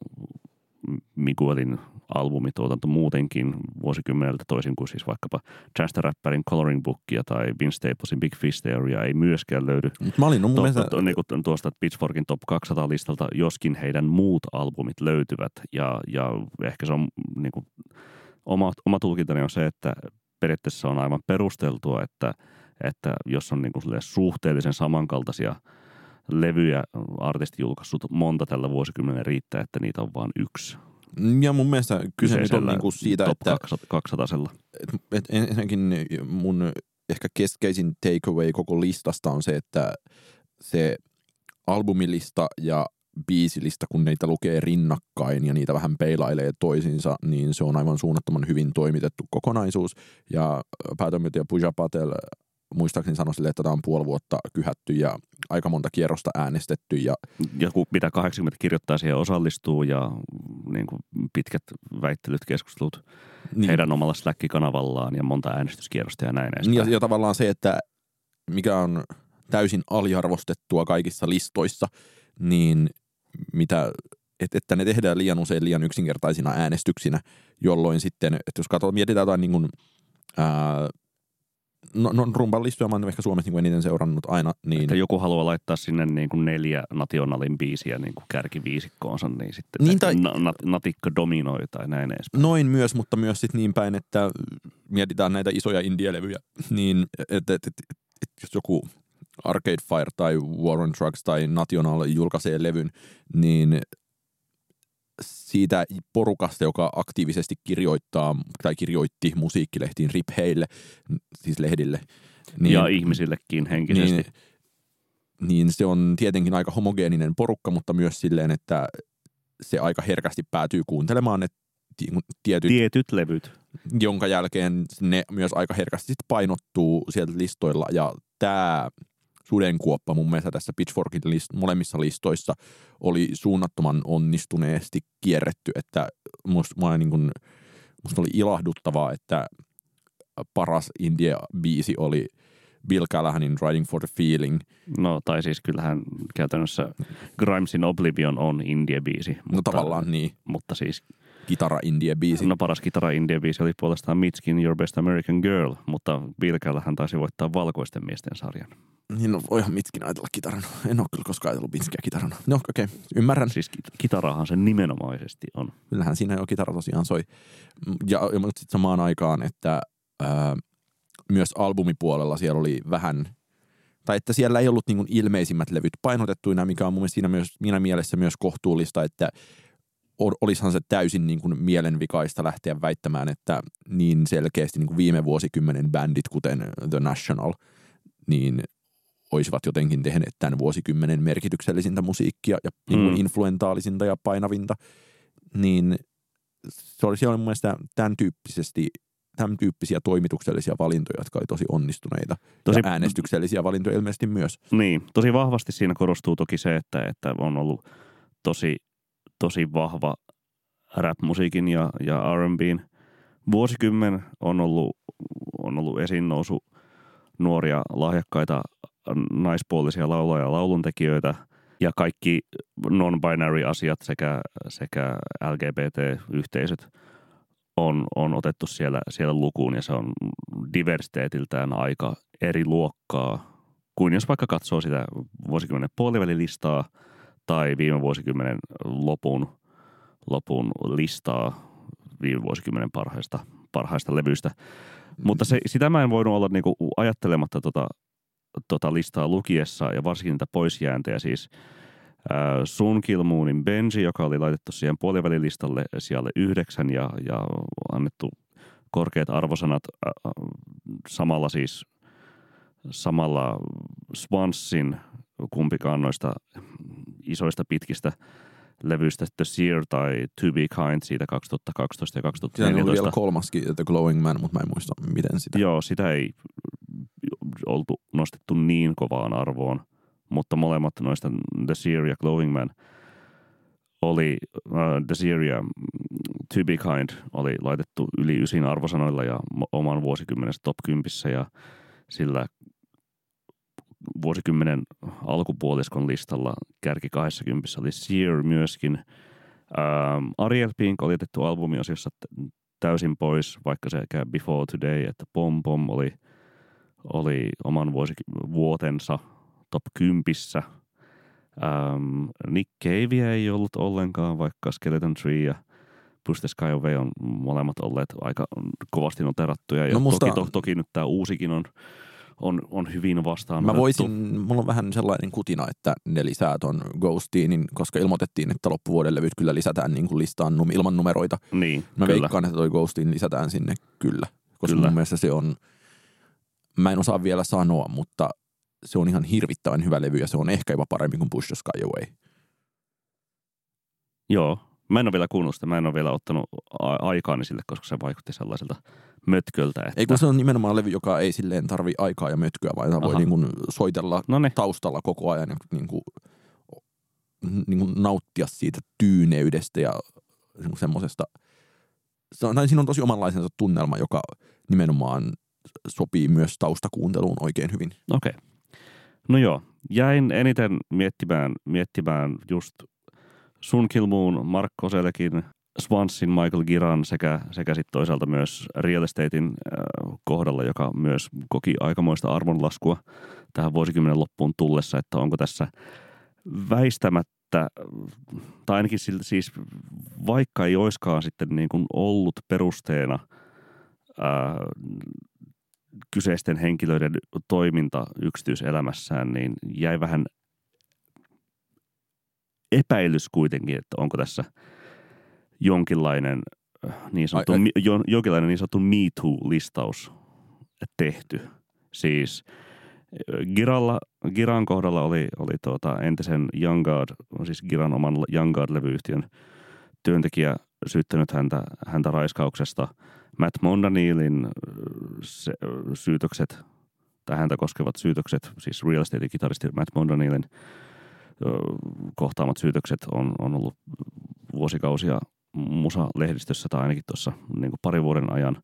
Miguelin albumituotanto muutenkin vuosikymmeneltä toisin kuin siis vaikkapa Chance the Rapperin Coloring Bookia tai Vince Staplesin Big Fish Area ei myöskään löydy. Mä olin no, mun mielestä... to, niin kuin tuosta Pitchforkin Top 200 listalta, joskin heidän muut albumit löytyvät ja, ja ehkä se on niin kuin, oma, oma tulkintani on se, että periaatteessa on aivan perusteltua, että, että jos on niin kuin suhteellisen samankaltaisia levyjä artisti julkaissut monta tällä vuosikymmenellä riittää, että niitä on vain yksi. Ja mun mielestä kyse nyt on niinku siitä, että... 200 et, et ensinnäkin mun ehkä keskeisin takeaway koko listasta on se, että se albumilista ja biisilista, kun niitä lukee rinnakkain ja niitä vähän peilailee toisiinsa, niin se on aivan suunnattoman hyvin toimitettu kokonaisuus. Ja päätoimittaja Puja Patel muistaakseni sanoi sille, että tämä on puoli vuotta kyhätty ja aika monta kierrosta äänestetty. Ja, kun mitä 80 kirjoittaa siihen osallistuu ja niin kuin pitkät väittelyt, keskustelut niin. heidän omalla Slack-kanavallaan ja monta äänestyskierrosta ja näin. Ja, ja tavallaan se, että mikä on täysin aliarvostettua kaikissa listoissa, niin mitä, että, että ne tehdään liian usein liian yksinkertaisina äänestyksinä, jolloin sitten, että jos katsotaan, mietitään jotain niin kuin, ää, no, no rumban listoja mä oon ehkä Suomessa niin eniten seurannut aina. Niin... Että joku haluaa laittaa sinne niin kuin neljä nationalin biisiä niin kuin kärkiviisikkoonsa, niin sitten niin tai... na- natikka dominoi tai näin edespäin. Noin myös, mutta myös sit niin päin, että mietitään näitä isoja indielevyjä, niin että et, et, et, et, jos joku Arcade Fire tai War on Drugs tai National julkaisee levyn, niin siitä porukasta, joka aktiivisesti kirjoittaa tai kirjoitti musiikkilehtiin ripheille, siis lehdille. Niin, ja ihmisillekin henkisesti. Niin, niin se on tietenkin aika homogeeninen porukka, mutta myös silleen, että se aika herkästi päätyy kuuntelemaan ne tietyt, tietyt levyt. Jonka jälkeen ne myös aika herkästi painottuu sieltä listoilla. Ja tämä sudenkuoppa mun mielestä tässä Pitchforkin list, molemmissa listoissa oli suunnattoman onnistuneesti kierretty, että musta, niin kuin, musta oli ilahduttavaa, että paras India-biisi oli Bill Callahanin Riding for the Feeling. No tai siis kyllähän käytännössä Grimesin Oblivion on India-biisi. No mutta, no tavallaan niin. Mutta siis kitara indie biisi. No paras kitara indie biisi oli puolestaan Mitchkin Your Best American Girl, mutta Bill Callahan taisi voittaa valkoisten miesten sarjan. Niin no voihan Mitskin ajatella kitarana. En ole kyllä koskaan ajatellut Mitskia kitarana. No okei, okay. ymmärrän. Siis kitarahan se nimenomaisesti on. Kyllähän siinä jo kitara tosiaan soi. Ja, ja mutta sitten samaan aikaan, että ää, myös albumipuolella siellä oli vähän, tai että siellä ei ollut niin ilmeisimmät levyt painotettuina, mikä on mun mielestä siinä, myös, siinä mielessä myös kohtuullista, että olisihan se täysin niin kuin mielenvikaista lähteä väittämään, että niin selkeästi niin kuin viime vuosikymmenen bändit, kuten The National, niin olisivat jotenkin tehneet tämän vuosikymmenen merkityksellisintä musiikkia ja niin kuin mm. influentaalisinta ja painavinta, niin se oli siellä mun mielestä tämän tyyppisesti tämän tyyppisiä toimituksellisia valintoja, jotka oli tosi onnistuneita. Tosi, ja äänestyksellisiä valintoja ilmeisesti myös. Niin, tosi vahvasti siinä korostuu toki se, että, että on ollut tosi, tosi vahva rap-musiikin ja, ja R&Bn vuosikymmen on ollut, on ollut esiin nousu nuoria lahjakkaita naispuolisia lauluja ja lauluntekijöitä ja kaikki non-binary asiat sekä, sekä LGBT-yhteisöt on, on otettu siellä, siellä lukuun ja se on diversiteetiltään aika eri luokkaa kuin jos vaikka katsoo sitä vuosikymmenen puolivälilistaa tai viime vuosikymmenen lopun, lopun listaa viime vuosikymmenen parhaista, parhaista levyistä. Mutta se, sitä mä en voinut olla niinku ajattelematta tota, tota listaa lukiessa ja varsinkin niitä poisjääntejä. Siis äh, Sun Kilmoonin Benji, joka oli laitettu siihen puolivälilistalle siellä yhdeksän ja, ja annettu korkeat arvosanat. Äh, samalla siis samalla Swansin kumpikaan noista isoista pitkistä levyistä The Seer tai To Be Kind siitä 2012 ja 2014. Siinä oli vielä kolmaskin, The Glowing Man, mutta mä en muista miten sitä. Joo, sitä ei oltu nostettu niin kovaan arvoon, mutta molemmat noista The Seer ja Glowing Man oli, uh, The Seer ja To Be Kind oli laitettu yli ysin arvosanoilla ja oman vuosikymmenessä top 10 ja sillä vuosikymmenen alkupuoliskon listalla kärki 20 oli Sear myöskin. Ähm, Ariel Pink oli otettu albumiosiossa täysin pois, vaikka sekä Before Today että Pom Pom oli, oli oman vuosik- vuotensa top 10. Ähm, Nick Cave ei ollut ollenkaan, vaikka Skeleton Tree ja Push the Sky Away on molemmat olleet aika kovasti noterattuja. Ja no musta... toki, to, toki nyt tämä uusikin on on, on hyvin vastaan. Mä voisin, mulla on vähän sellainen kutina, että ne lisää ton Ghostiin, niin koska ilmoitettiin, että loppuvuoden levyt kyllä lisätään niin kuin listaan num, ilman numeroita. Niin, Mä kyllä. veikkaan, että toi Ghostiin lisätään sinne kyllä, koska kyllä. mun mielestä se on, mä en osaa vielä sanoa, mutta se on ihan hirvittävän hyvä levy ja se on ehkä jopa parempi kuin Push the Sky Away. Joo, Mä en ole vielä kuunnellut sitä, mä en ole vielä ottanut aikaani sille, koska se vaikutti sellaiselta mötköltä. Että... Ei kun se on nimenomaan levy, joka ei silleen tarvi aikaa ja mötköä, vaan sitä voi niin kuin soitella Noniin. taustalla koko ajan ja niin kuin, niin kuin nauttia siitä tyyneydestä ja niin semmoisesta. Se on, siinä on tosi omanlaisensa tunnelma, joka nimenomaan sopii myös taustakuunteluun oikein hyvin. Okei. Okay. No joo, jäin eniten miettimään, miettimään just Sun Kilmoon, Mark Koselekin, Swansin, Michael Giran sekä, sekä sitten toisaalta myös Real Estatein äh, kohdalla, joka myös koki aikamoista arvonlaskua tähän vuosikymmenen loppuun tullessa, että onko tässä väistämättä, tai ainakin siis vaikka ei oiskaan sitten niin kuin ollut perusteena ää, äh, kyseisten henkilöiden toiminta yksityiselämässään, niin jäi vähän epäilys kuitenkin, että onko tässä jonkinlainen äh, niin sanottu, ai, ai. Jo, jonkinlainen niin sanottu Me Too-listaus tehty. Siis äh, Giralla, Giran kohdalla oli, oli tuota entisen Young Guard, siis Giran oman Young Guard-levyyhtiön työntekijä syyttänyt häntä, häntä raiskauksesta. Matt Mondanilin äh, se, syytökset, tai häntä koskevat syytökset, siis Real Estate-kitaristi Matt Mondanilin kohtaamat syytökset on, on ollut vuosikausia musa-lehdistössä tai ainakin tuossa niin parin vuoden ajan.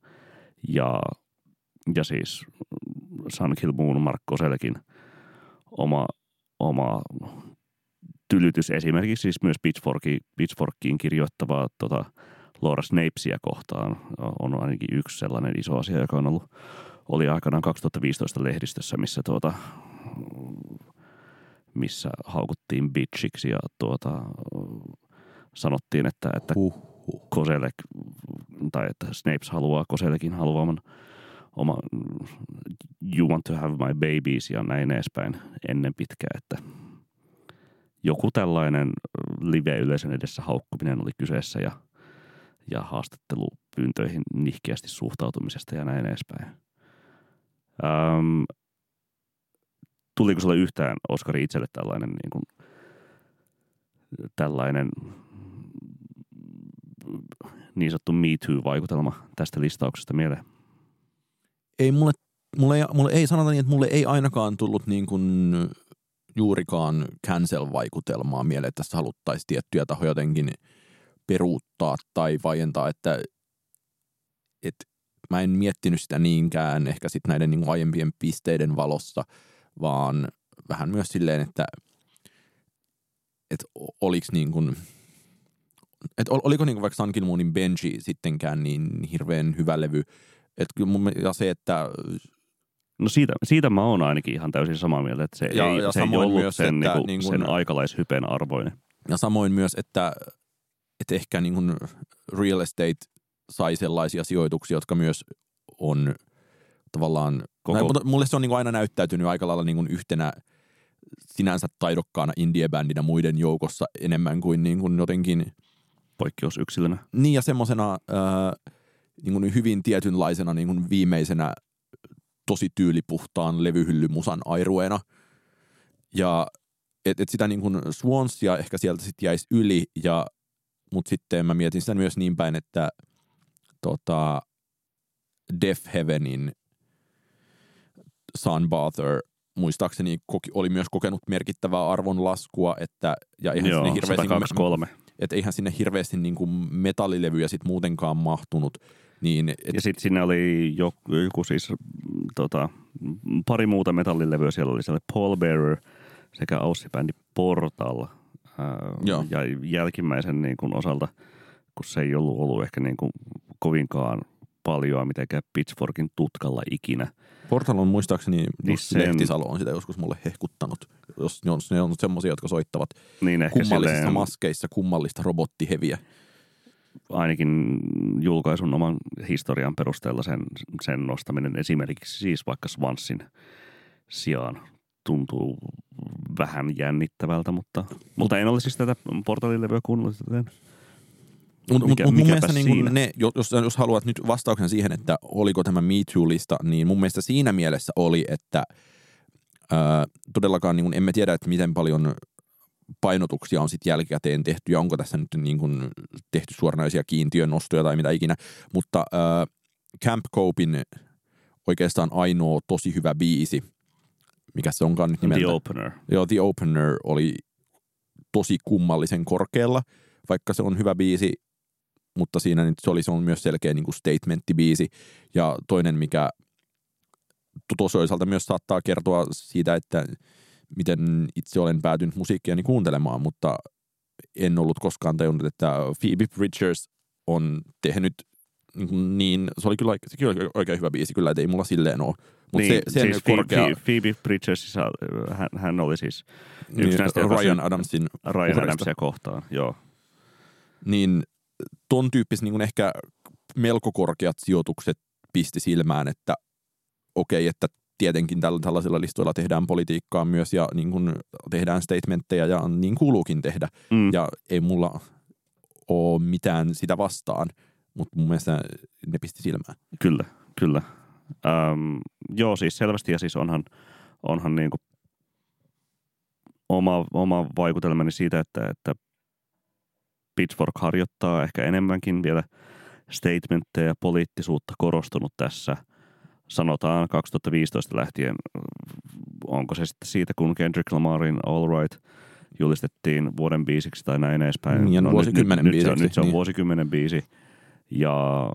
Ja, ja siis Sun Kill Moon Markko Selkin oma, oma tylytys esimerkiksi siis myös Pitchforkiin, Pitchforkiin kirjoittavaa tota, Laura Snapesia kohtaan on ainakin yksi sellainen iso asia, joka on ollut, oli aikanaan 2015 lehdistössä, missä tuota, missä haukuttiin bitchiksi ja tuota, sanottiin, että, että huh, huh. Koselek, tai että Snapes haluaa Koselekin haluaman oma you want to have my babies ja näin edespäin ennen pitkää, että joku tällainen live-yleisön edessä haukkuminen oli kyseessä ja, ja haastattelupyyntöihin nihkeästi suhtautumisesta ja näin edespäin. Ähm, tuliko sulle yhtään Oskari itselle tällainen, niin kuin, tällainen niin sanottu Me Too-vaikutelma tästä listauksesta mieleen? Ei mulle, mulle, mulle ei sanota niin, että mulle ei ainakaan tullut niin kuin juurikaan cancel-vaikutelmaa mieleen, että tässä haluttaisiin tiettyjä tahoja jotenkin peruuttaa tai vaientaa, että, että mä en miettinyt sitä niinkään ehkä sitten näiden niin aiempien pisteiden valossa – vaan vähän myös silleen, että, että oliko niin kuin, että oliko niin kuin vaikka Sun Kill Moonin Benji sittenkään niin hirveän hyvä levy, kyllä mun, ja se, että No siitä, siitä mä oon ainakin ihan täysin samaa mieltä, että se ja, ei, ja se ei ollut myös, sen, että, niin kuin, niin kuin, sen aikalaishypen arvoinen. Ja samoin myös, että, että ehkä niin kuin real estate sai sellaisia sijoituksia, jotka myös on tavallaan, Koko... no, mutta mulle se on niin aina näyttäytynyt aika lailla niin yhtenä sinänsä taidokkaana indie-bändinä muiden joukossa enemmän kuin, niin kuin jotenkin... Poikkeusyksilönä. Niin ja semmoisena äh, niin hyvin tietynlaisena niin kuin viimeisenä tosi tyylipuhtaan levyhyllymusan airueena. Ja et, et sitä niin kuin Swansia ehkä sieltä sitten jäisi yli, ja, mutta sitten mä mietin sitä myös niin päin, että tota, Death Heavenin Sunbather muistaakseni koki, oli myös kokenut merkittävää arvonlaskua, että, ja eihän Joo, sinne hirveästi, 123. Että eihän sinne hirveästi niin kuin metallilevyjä sit muutenkaan mahtunut. Niin, et... Ja sitten sinne oli joku, joku siis tota, pari muuta metallilevyä. Siellä oli siellä Paul Bearer sekä Aussi-bändi Portal. Ää, ja jälkimmäisen niin kuin osalta, kun se ei ollut ollut ehkä niin kuin kovinkaan paljon mitenkään Pitchforkin tutkalla ikinä. Portal on muistaakseni, niin sen... Lehtisalo on sitä joskus mulle hehkuttanut, jos ne on, ne on semmoisia, jotka soittavat niin kummallisissa silleen... maskeissa kummallista robottiheviä. Ainakin julkaisun oman historian perusteella sen, sen nostaminen. Esimerkiksi siis vaikka Swanssin sijaan tuntuu vähän jännittävältä, mutta, mutta en ole siis tätä portalilevyä kuunnellut, joten mutta mut, mut mun mielestä niin ne, jos, jos haluat nyt vastauksen siihen, että oliko tämä Me Too-lista, niin mun mielestä siinä mielessä oli, että ää, todellakaan niin emme tiedä, että miten paljon painotuksia on sitten jälkikäteen tehty ja onko tässä nyt niin kuin tehty suoranaisia kiintiönostoja tai mitä ikinä, mutta äh, Camp Copein oikeastaan ainoa tosi hyvä biisi, mikä se onkaan nyt nimeltä. The Opener. Joo, The Opener oli tosi kummallisen korkealla, vaikka se on hyvä biisi, mutta siinä nyt se oli se on myös selkeä niin kuin statementti-biisi. Ja toinen, mikä toisaalta myös saattaa kertoa siitä, että miten itse olen päätynyt musiikkiani kuuntelemaan, mutta en ollut koskaan tajunnut, että Phoebe Bridgers on tehnyt niin, niin se oli kyllä, sekin oli oikein hyvä biisi kyllä, että ei mulla silleen ole. Mutta niin, se, siis korkea... Phoebe Bridgers, hän, hän oli siis yksi niin, näistä, Ryan Adamsin Ryan Adamsia kohtaan, joo. Niin ton tyyppis niin ehkä melko korkeat sijoitukset pisti silmään, että okei, että tietenkin tällä, tällaisilla listoilla tehdään politiikkaa myös ja niin kuin tehdään statementteja ja niin kuuluukin tehdä. Mm. Ja ei mulla ole mitään sitä vastaan, mutta mun mielestä ne pisti silmään. Kyllä, kyllä. Ähm, joo, siis selvästi ja siis onhan, onhan niin kuin oma, oma vaikutelmani siitä, että, että Pitchfork harjoittaa ehkä enemmänkin vielä statementteja ja poliittisuutta korostunut tässä – sanotaan 2015 lähtien, onko se sitten siitä, kun Kendrick Lamarin All Right julistettiin vuoden biisiksi tai näin edespäin. Niin, no, vuosikymmenen nyt, biisiksi. Nyt se on, nyt se on niin. vuosikymmenen biisi. Ja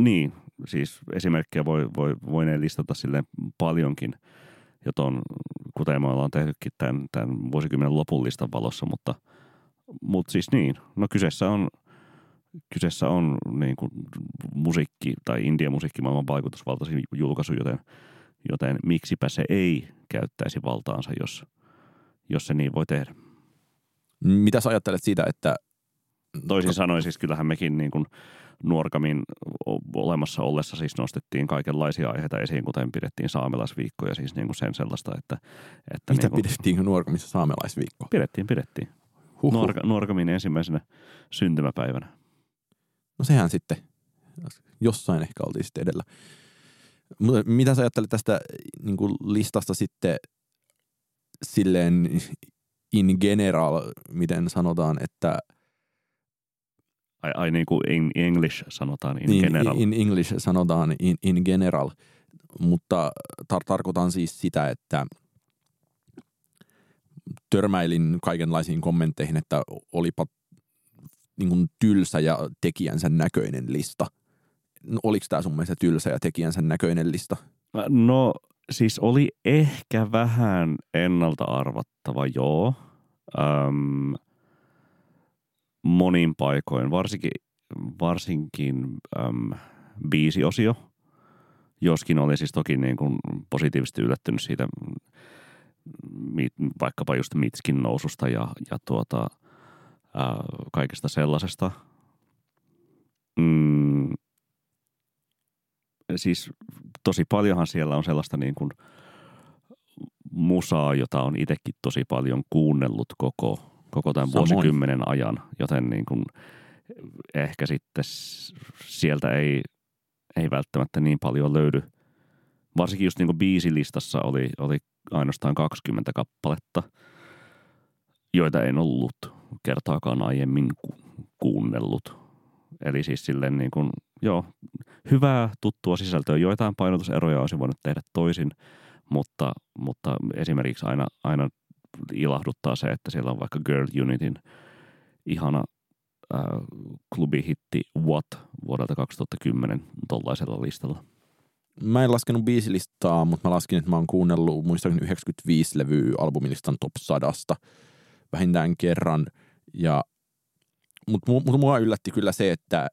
niin, siis esimerkkejä voi, voi, voineen listata sille paljonkin, joton, kuten me ollaan tehnytkin tämän, tämän vuosikymmenen lopullistan valossa, mutta, mutta siis niin, no kyseessä on – kyseessä on niin kuin musiikki tai Indian musiikkimaailman vaikutusvaltaisin julkaisu, joten, joten miksipä se ei käyttäisi valtaansa, jos, jos se niin voi tehdä. Mitä sä ajattelet siitä, että... Toisin sanoen siis kyllähän mekin niin kuin nuorkamin olemassa ollessa siis nostettiin kaikenlaisia aiheita esiin, kuten pidettiin saamelaisviikkoja, siis niin kuin sen sellaista, että... että Mitä niin kuin, pidettiin nuorkamissa saamelaisviikkoa? Pidettiin, pidettiin. Nuorka, nuorkamin ensimmäisenä syntymäpäivänä. No sehän sitten, jossain ehkä oltiin sitten edellä. Mitä sä ajattelet tästä niin kuin listasta sitten silleen in general, miten sanotaan, että Ai, ai niin kuin in English sanotaan in niin, general. In English sanotaan in, in general, mutta tar- tarkoitan siis sitä, että törmäilin kaikenlaisiin kommentteihin, että olipa niin kuin tylsä ja tekijänsä näköinen lista. No, oliko tämä sun mielestä tylsä ja tekijänsä näköinen lista? No siis oli ehkä vähän ennalta arvattava, joo. Öm, monin paikoin, varsinkin, varsinkin öm, biisiosio, joskin oli siis toki niin kuin positiivisesti yllättynyt siitä vaikkapa just Mitskin noususta ja, ja tuota, ää, kaikesta sellaisesta. Mm, siis tosi paljonhan siellä on sellaista niin kuin musaa, jota on itsekin tosi paljon kuunnellut koko, koko tämän Samoin. vuosikymmenen ajan, joten niin kuin ehkä sitten sieltä ei, ei välttämättä niin paljon löydy. Varsinkin just niin kuin biisilistassa oli, oli ainoastaan 20 kappaletta, joita en ollut kertaakaan aiemmin ku- kuunnellut. Eli siis silleen niin kuin, joo, hyvää tuttua sisältöä. Joitain painotuseroja olisi voinut tehdä toisin, mutta, mutta esimerkiksi aina, aina ilahduttaa se, että siellä on vaikka Girl Unitin ihana äh, klubihitti What vuodelta 2010 tuollaisella listalla. Mä en laskenut biisilistaa, mutta mä laskin, että mä oon kuunnellut muistaakseni 95 levyä albumilistan top 100 vähintään kerran. Ja, mutta mut mua yllätti kyllä se, että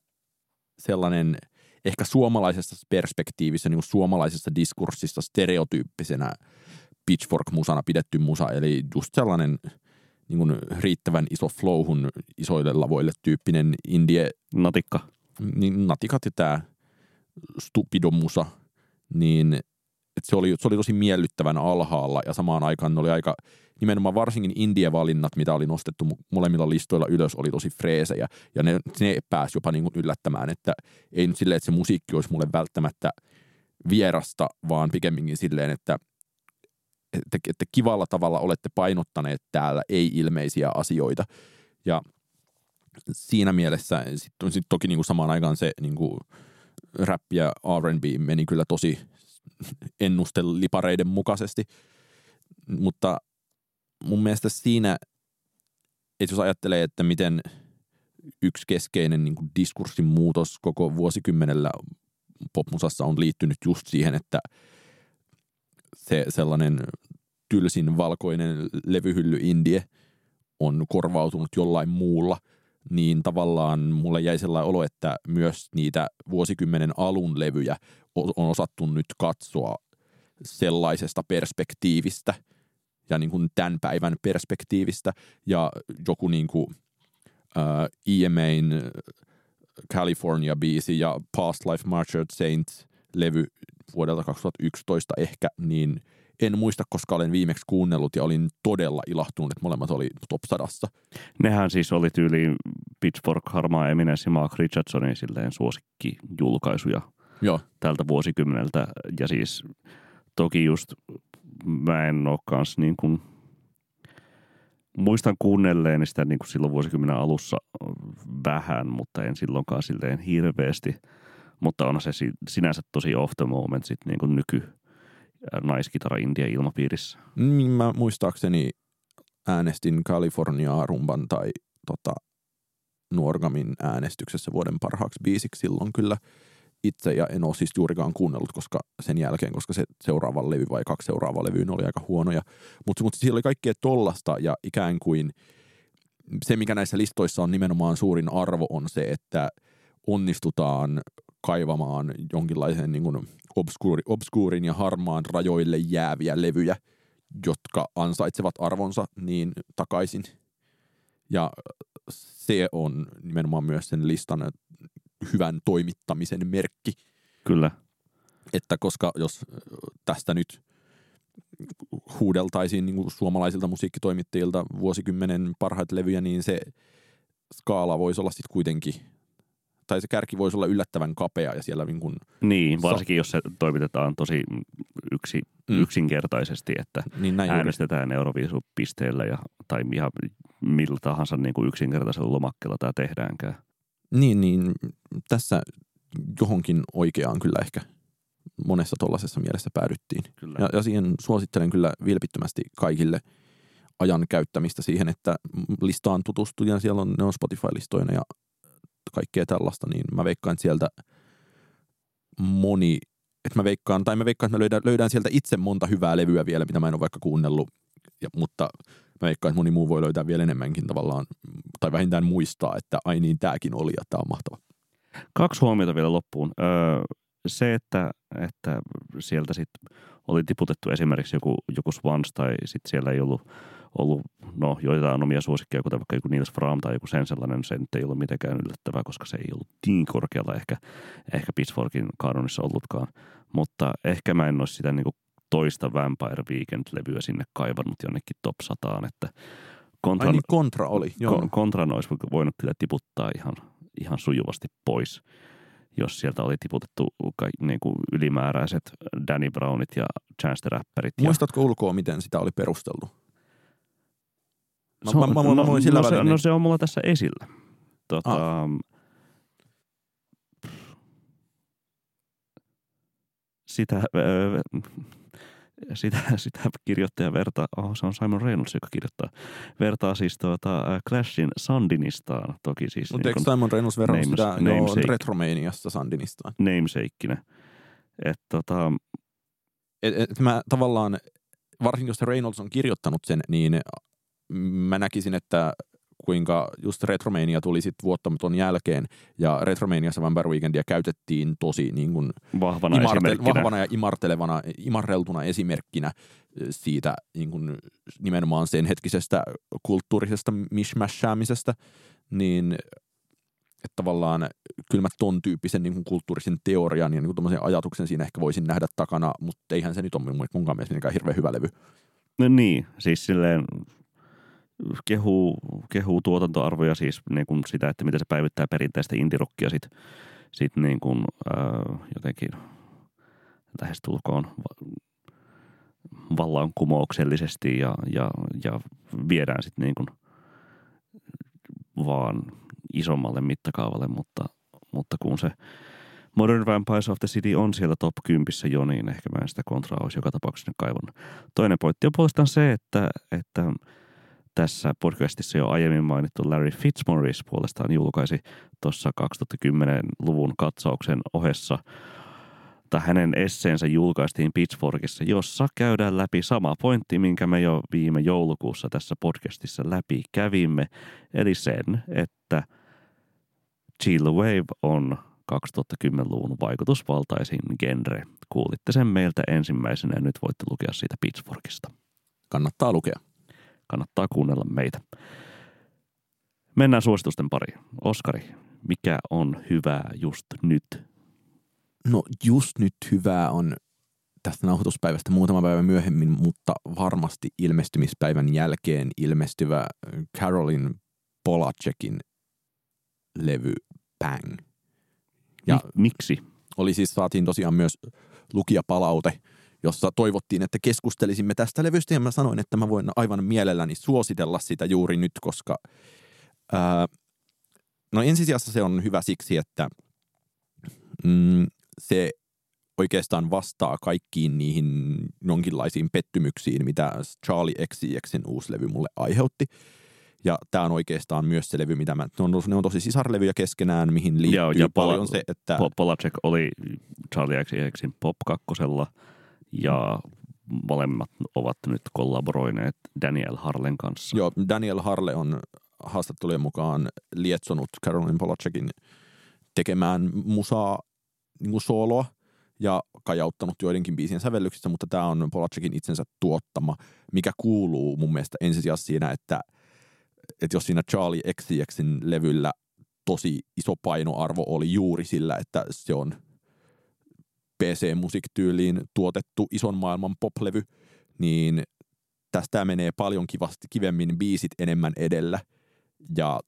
sellainen ehkä suomalaisessa perspektiivissä, niin kuin suomalaisessa diskurssissa stereotyyppisenä pitchfork-musana pidetty musa, eli just sellainen niin kuin riittävän iso flowhun isoille lavoille tyyppinen indie. Natikka. Niin natikat ja tämä stupido musa – niin että se, oli, se oli tosi miellyttävän alhaalla ja samaan aikaan ne oli aika, nimenomaan varsinkin indie-valinnat, mitä oli nostettu molemmilla listoilla ylös, oli tosi freesejä ja ne, ne pääsi jopa niin kuin yllättämään, että ei nyt silleen, että se musiikki olisi mulle välttämättä vierasta, vaan pikemminkin silleen, että, että, että kivalla tavalla olette painottaneet täällä ei-ilmeisiä asioita. Ja siinä mielessä sitten sit toki niin kuin samaan aikaan se niin kuin, rap ja R&B meni kyllä tosi ennustelipareiden mukaisesti. Mutta mun mielestä siinä, että jos ajattelee, että miten yksi keskeinen niin diskurssin muutos koko vuosikymmenellä popmusassa on liittynyt just siihen, että se sellainen tylsin valkoinen levyhylly indie on korvautunut jollain muulla – niin tavallaan mulle jäi sellainen olo, että myös niitä vuosikymmenen alun levyjä on osattu nyt katsoa sellaisesta perspektiivistä ja niin kuin tämän päivän perspektiivistä. Ja joku niin kuin uh, EMAin California-biisi ja Past Life Martyred Saints levy vuodelta 2011 ehkä, niin – en muista, koska olen viimeksi kuunnellut ja olin todella ilahtunut, että molemmat oli top sadassa. Nehän siis oli tyyli Pitchfork, Harmaa Eminence ja Mark Richardsonin silleen suosikkijulkaisuja Joo. tältä vuosikymmeneltä. Ja siis toki just mä en ole kanssa niin kuin, muistan kuunnelleen sitä niin kuin silloin vuosikymmenen alussa vähän, mutta en silloinkaan silleen hirveästi. Mutta on se sinänsä tosi off the moment sit niin kuin nyky, naiskitara India ilmapiirissä. Niin mä muistaakseni äänestin California rumban tai tota, Nuorgamin äänestyksessä vuoden parhaaksi biisiksi silloin kyllä itse ja en ole siis juurikaan kuunnellut koska sen jälkeen, koska se seuraava levy vai kaksi seuraavaa levyä oli aika huonoja. Mutta mut siellä oli kaikkea tollasta ja ikään kuin se, mikä näissä listoissa on nimenomaan suurin arvo, on se, että onnistutaan kaivamaan jonkinlaisen niin kuin obskuuri, obskuurin ja harmaan rajoille jääviä levyjä, jotka ansaitsevat arvonsa niin takaisin. Ja se on nimenomaan myös sen listan hyvän toimittamisen merkki. Kyllä. Että koska jos tästä nyt huudeltaisiin niin kuin suomalaisilta musiikkitoimittajilta vuosikymmenen parhaita levyjä, niin se skaala voisi olla sitten kuitenkin tai se kärki voisi olla yllättävän kapea ja siellä niin kuin Niin, varsinkin sa- jos se toimitetaan tosi yksi, mm. yksinkertaisesti, että niin äänestetään juuri. Euroviisupisteillä ja, tai ihan millä tahansa niin kuin yksinkertaisella lomakkeella tämä tehdäänkään. Niin, niin tässä johonkin oikeaan kyllä ehkä monessa tuollaisessa mielessä päädyttiin. Kyllä. Ja, ja siihen suosittelen kyllä vilpittömästi kaikille ajan käyttämistä siihen, että listaan tutustuu ja siellä on, ne on Spotify-listoina ja kaikkea tällaista, niin mä veikkaan, että sieltä moni että mä veikkaan, tai mä veikkaan, että mä löydän, löydän sieltä itse monta hyvää levyä vielä, mitä mä en ole vaikka kuunnellut, ja, mutta mä veikkaan, että moni muu voi löytää vielä enemmänkin tavallaan, tai vähintään muistaa, että ai niin, tääkin oli ja tää on mahtava. Kaksi huomiota vielä loppuun. Öö, se, että, että sieltä sitten oli tiputettu esimerkiksi joku, joku Swans tai sitten siellä ei ollut, ollut no, joitain omia suosikkeja, kuten vaikka joku Nils Fram tai joku sen sellainen, se nyt ei ollut mitenkään yllättävää, koska se ei ollut niin korkealla ehkä, ehkä Pitchforkin kanonissa ollutkaan. Mutta ehkä mä en olisi sitä niin kuin toista Vampire Weekend-levyä sinne kaivannut jonnekin top 100, että Kontran, Ai niin, kontra oli, joo. Kontran olisi voinut kyllä tiputtaa ihan, ihan sujuvasti pois jos sieltä oli tiputettu niin kuin ylimääräiset Danny Brownit ja Chance the Rapperit. Muistatko ja... ulkoa, miten sitä oli perusteltu? Mä, se on, mä, mä, mä no, sillä no, se, no se on mulla tässä esillä. Tota, ah. sitä, sitä, sitä kirjoittaja vertaa, oh, se on Simon Reynolds, joka kirjoittaa, vertaa siis tuota Clashin Sandinistaan toki siis. Mutta niin eikö Simon Reynolds verran sitä jo Retromaniasta Sandinistaan? Namesakeinä. Että tota, et, et mä tavallaan, varsinkin jos Reynolds on kirjoittanut sen, niin näkisin, että kuinka just Retromania tuli sitten vuottamaton jälkeen, ja Retromaniassa Vampire Weekendia käytettiin tosi niin kuin vahvana, imarte- vahvana ja imartelevana, imarreltuna esimerkkinä siitä niin kuin nimenomaan sen hetkisestä kulttuurisesta mishmashäämisestä, niin että tavallaan kyllä mä ton tyyppisen niin kuin kulttuurisen teorian ja niin kuin ajatuksen siinä ehkä voisin nähdä takana, mutta eihän se nyt ole munkaan mielestä hirveän hyvä levy. No niin, siis silleen kehuu, kehuu tuotantoarvoja, siis niin kuin sitä, että miten se päivittää perinteistä indirokkia sit, sit niin kuin, äh, jotenkin lähestulkoon vallankumouksellisesti ja, ja, ja viedään sitten niin kuin vaan isommalle mittakaavalle, mutta, mutta kun se Modern Vampires of the City on siellä top 10 jo, niin ehkä mä en sitä kontraa olisi joka tapauksessa kaivannut. Toinen pointti on puolestaan se, että, että tässä podcastissa jo aiemmin mainittu Larry Fitzmaurice puolestaan julkaisi tuossa 2010-luvun katsauksen ohessa tai hänen esseensä julkaistiin Pitchforkissa, jossa käydään läpi sama pointti, minkä me jo viime joulukuussa tässä podcastissa läpi kävimme, eli sen, että Chill Wave on 2010-luvun vaikutusvaltaisin genre. Kuulitte sen meiltä ensimmäisenä ja nyt voitte lukea siitä Pitchforkista. Kannattaa lukea kannattaa kuunnella meitä. Mennään suositusten pariin. Oskari, mikä on hyvää just nyt? No just nyt hyvää on tästä nauhoituspäivästä muutama päivä myöhemmin, mutta varmasti ilmestymispäivän jälkeen ilmestyvä Carolin Polacekin levy Bang. Ja Miksi? Oli siis, saatiin tosiaan myös lukijapalaute – jossa toivottiin, että keskustelisimme tästä levystä, ja mä sanoin, että mä voin aivan mielelläni suositella sitä juuri nyt, koska ää, no ensisijassa se on hyvä siksi, että mm, se oikeastaan vastaa kaikkiin niihin jonkinlaisiin pettymyksiin, mitä Charlie XCXin uusi levy mulle aiheutti. Ja tämä on oikeastaan myös se levy, mitä mä, ne on, ne on tosi sisarlevyjä keskenään, mihin liittyy ja, ja paljon Pol- se, että... Polacek oli Charlie XCXin pop kakkosella – ja molemmat ovat nyt kollaboroineet Daniel Harlen kanssa. Joo, Daniel Harle on haastattelujen mukaan lietsonut Caroline Polacekin tekemään musaa niin kuin sooloa ja kajauttanut joidenkin biisien sävellyksistä, mutta tämä on Polacekin itsensä tuottama, mikä kuuluu mun mielestä ensisijassa siinä, että, että jos siinä Charlie XCXin levyllä tosi iso painoarvo oli juuri sillä, että se on PC-musiiktyyliin tuotettu ison maailman poplevy, niin tästä menee paljon kivasti, kivemmin biisit enemmän edellä ja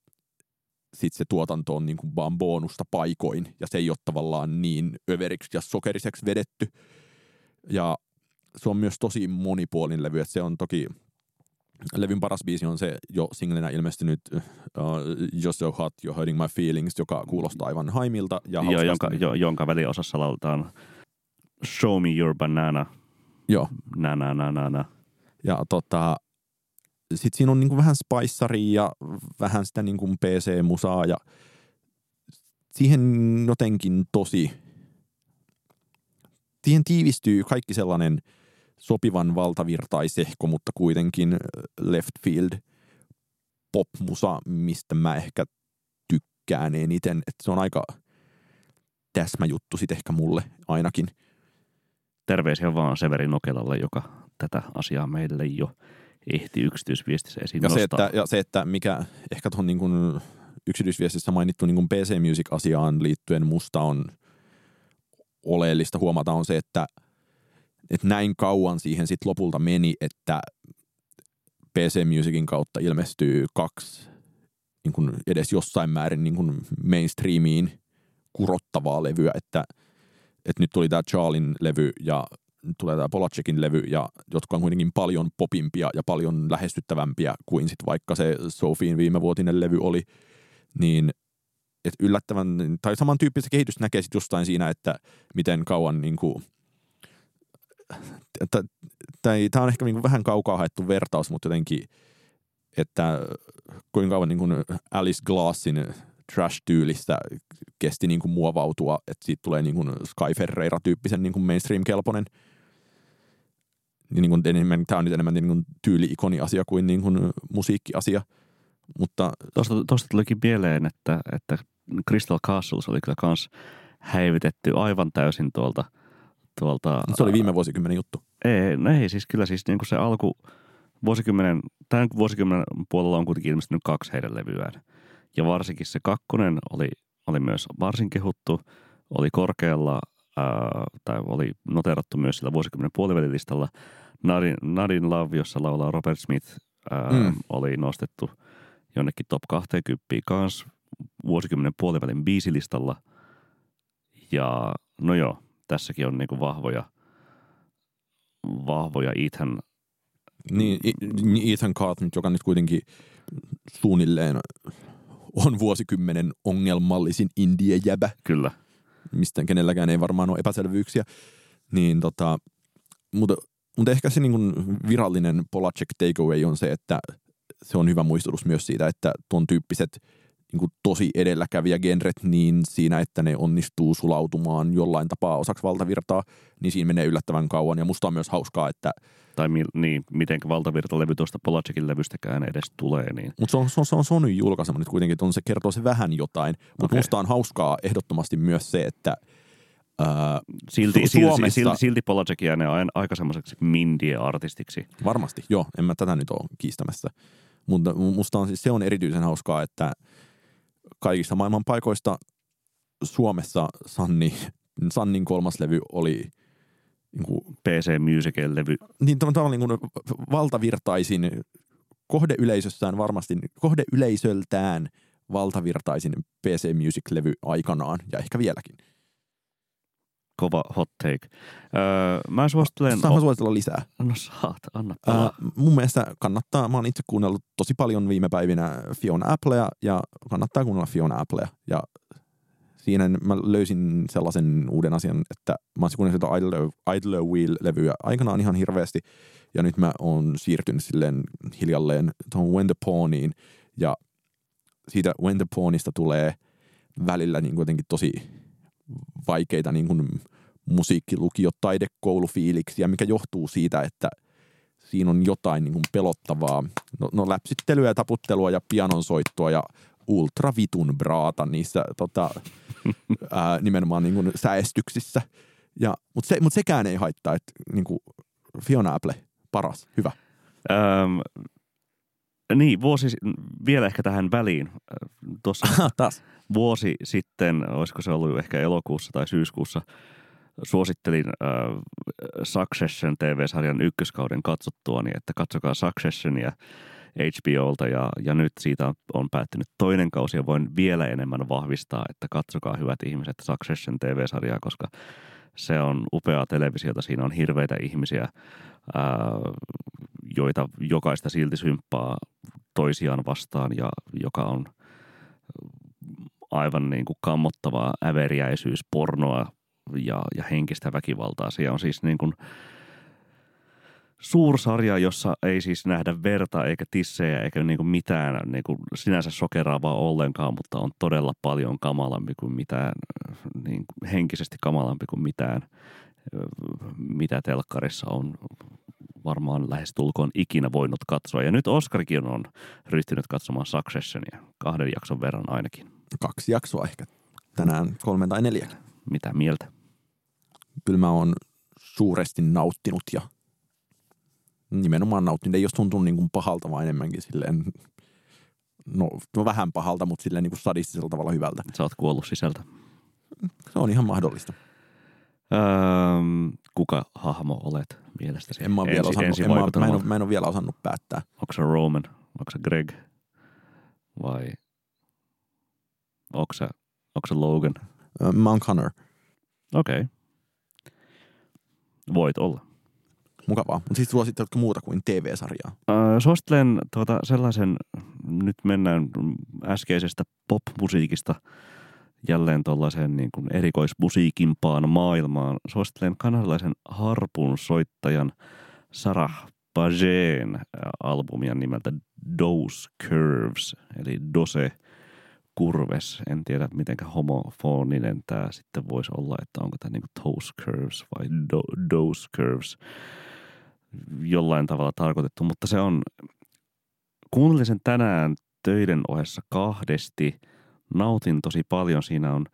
sitten se tuotanto on niin kuin vaan bonusta paikoin ja se ei ole tavallaan niin överiksi ja sokeriseksi vedetty. Ja se on myös tosi monipuolinen levy, että se on toki levyn paras biisi on se jo singlenä ilmestynyt uh, Just So Hot, You're Hurting My Feelings, joka kuulostaa aivan haimilta. Ja, ja jonka, jo, jonka väliosassa lautaan Show me your banana. Joo. Na, na, na, na, na. Ja tota, sitten siinä on niinku vähän spiceria ja vähän sitä niinku PC-musaa ja siihen jotenkin tosi, siihen tiivistyy kaikki sellainen sopivan valtavirtaisehko, mutta kuitenkin left field popmusa, mistä mä ehkä tykkään eniten. Että se on aika täsmäjuttu sitten ehkä mulle ainakin. Terveisiä vaan Severi Nokelalle, joka tätä asiaa meille jo ehti yksityisviestissä esiin Ja se, nostaa. että, ja se, että mikä ehkä tuohon niin kuin yksityisviestissä mainittu niin kuin PC Music-asiaan liittyen musta on oleellista huomata on se, että, että näin kauan siihen sitten lopulta meni, että PC Musicin kautta ilmestyy kaksi niin kuin edes jossain määrin niin kuin mainstreamiin kurottavaa levyä, että, että nyt tuli tämä Charlin levy ja tulee tämä Polacekin levy, ja, jotka on kuitenkin paljon popimpia ja paljon lähestyttävämpiä kuin sit vaikka se Sofiin viimevuotinen levy oli, niin et yllättävän, tai samantyyppistä kehitystä näkee sitten jostain siinä, että miten kauan niin kuin, tämä on ehkä niin kuin vähän kaukaa haettu vertaus, mutta jotenkin, että kuinka kauan niin kuin Alice Glassin trash-tyylistä kesti niin kuin muovautua, että siitä tulee niin kuin Sky Ferreira-tyyppisen niin kuin mainstream-kelpoinen. Niin kuin enemmän, tämä on nyt enemmän niin kuin tyyli-ikoni-asia kuin, niin kuin musiikki-asia. Mutta Tuosta, tuosta tulikin mieleen, että, että Crystal Castles oli kyllä kans häivitetty aivan täysin tuolta. tuolta se oli viime vuosikymmenen juttu. Ei, no ei siis kyllä siis niin kuin se alku vuosikymmenen, tämän vuosikymmenen puolella on kuitenkin ilmestynyt kaksi heidän levyään. Ja varsinkin se kakkonen oli, oli myös varsin kehuttu, oli korkealla ää, tai oli noterattu myös sillä vuosikymmenen puolivälilistalla. Nadin, Nadin Love, jossa laulaa Robert Smith, ää, mm. oli nostettu jonnekin top 20 kanssa vuosikymmenen puolivälin biisilistalla. Ja no joo, tässäkin on niinku vahvoja, vahvoja Ethan. Niin, Ethan Carter, joka nyt kuitenkin suunnilleen on vuosikymmenen ongelmallisin indie-jäbä. Kyllä. Mistä kenelläkään ei varmaan ole epäselvyyksiä. Niin tota, mutta, mutta ehkä se niin virallinen Polacek takeaway on se, että se on hyvä muistutus myös siitä, että tuon tyyppiset niin kuin tosi edelläkävijä genret, niin siinä, että ne onnistuu sulautumaan jollain tapaa osaksi valtavirtaa, niin siinä menee yllättävän kauan. Ja musta on myös hauskaa, että... Tai mi, niin, miten valtavirtalevy tuosta Polacekin levystäkään edes tulee. Niin. Mutta se on, se on, se on Sony julkaisema nyt kuitenkin, että on, se kertoo se vähän jotain. Mutta okay. musta on hauskaa ehdottomasti myös se, että Ää, silti, Su- Suomessa, silti, silti Polacek jää aika semmoiseksi mindie-artistiksi. Varmasti, joo. En mä tätä nyt ole kiistämässä. Mutta musta on siis, se on erityisen hauskaa, että kaikista maailman paikoista Suomessa Sanni, Sannin kolmas levy oli niin kuin, PC Musicin levy. Niin tavallaan niin kuin valtavirtaisin kohdeyleisössään varmasti, kohdeyleisöltään valtavirtaisin PC Music-levy aikanaan ja ehkä vieläkin. Kova hot take. Öö, mä suosittelen... Saanko suositella lisää? No saat, anna öö, mun mielestä kannattaa, mä oon itse kuunnellut tosi paljon viime päivinä Fiona Applea ja kannattaa kuunnella Fiona Applea. Ja siinä mä löysin sellaisen uuden asian, että mä oon kuunnellut Idler, Idler Wheel-levyä aikanaan ihan hirveästi. Ja nyt mä oon siirtynyt silleen hiljalleen tuohon When the Pawniin. Ja siitä When the Pawnista tulee välillä niin kuitenkin tosi vaikeita niin kuin musiikkilukio, taidekoulufiiliksiä, mikä johtuu siitä, että siinä on jotain niin kuin pelottavaa. No, no läpsittelyä ja taputtelua ja pianonsoittoa ja ultravitun braata niissä tota, ää, nimenomaan niin kuin säestyksissä. Ja, mutta, se, mutta sekään ei haittaa, että niin kuin Fiona Apple, paras, hyvä. Öm, niin, vuosi, vielä ehkä tähän väliin. Tuossa Taas. vuosi sitten, olisiko se ollut ehkä elokuussa tai syyskuussa, suosittelin äh, Succession TV-sarjan ykköskauden katsottua, niin että katsokaa Successionia HBOlta ja, ja nyt siitä on, on päättynyt toinen kausi ja voin vielä enemmän vahvistaa, että katsokaa hyvät ihmiset Succession TV-sarjaa, koska se on upeaa televisiota, siinä on hirveitä ihmisiä, ää, joita jokaista silti symppaa toisiaan vastaan ja joka on aivan niin kuin kammottavaa äveriäisyys, pornoa ja, ja henkistä väkivaltaa. Se on siis niin kuin suursarja, jossa ei siis nähdä verta eikä tissejä eikä niin kuin mitään niin kuin sinänsä sokeraavaa ollenkaan, mutta on todella paljon kamalampi kuin mitään, niin kuin henkisesti kamalampi kuin mitään mitä telkkarissa on varmaan lähestulkoon ikinä voinut katsoa. Ja nyt Oskarikin on ryhtynyt katsomaan Successionia kahden jakson verran ainakin. Kaksi jaksoa ehkä tänään, kolme tai neljä. Mitä mieltä? Kyllä mä oon suuresti nauttinut ja nimenomaan nauttinut. Ei jos tuntunut niin kuin pahalta, vaan enemmänkin silleen, no, no vähän pahalta, mutta silleen niin kuin sadistisella tavalla hyvältä. Sä oot kuollut sisältä. Se on ihan mahdollista. Öö, kuka hahmo olet mielestäsi? En mä, vielä osannut, en mä, mä, en ole, mä en ole vielä osannut päättää. Onko se Roman? Onko se Greg? Vai onko se, onko se Logan? Mä oon Connor. Okei. Okay. Voit olla. Mukavaa. Mutta siis suositteletko muuta kuin TV-sarjaa? Öö, suosittelen tuota sellaisen, nyt mennään äskeisestä pop-musiikista jälleen tuollaiseen niin kuin erikoismusiikimpaan maailmaan. Suosittelen kanadalaisen harpun soittajan Sarah Pageen albumia nimeltä Dose Curves, eli Dose Curves. En tiedä, miten homofoninen tämä sitten voisi olla, että onko tämä niin Toes Curves vai do, Dose Curves jollain tavalla tarkoitettu, mutta se on, kuuntelin sen tänään töiden ohessa kahdesti, nautin tosi paljon, siinä on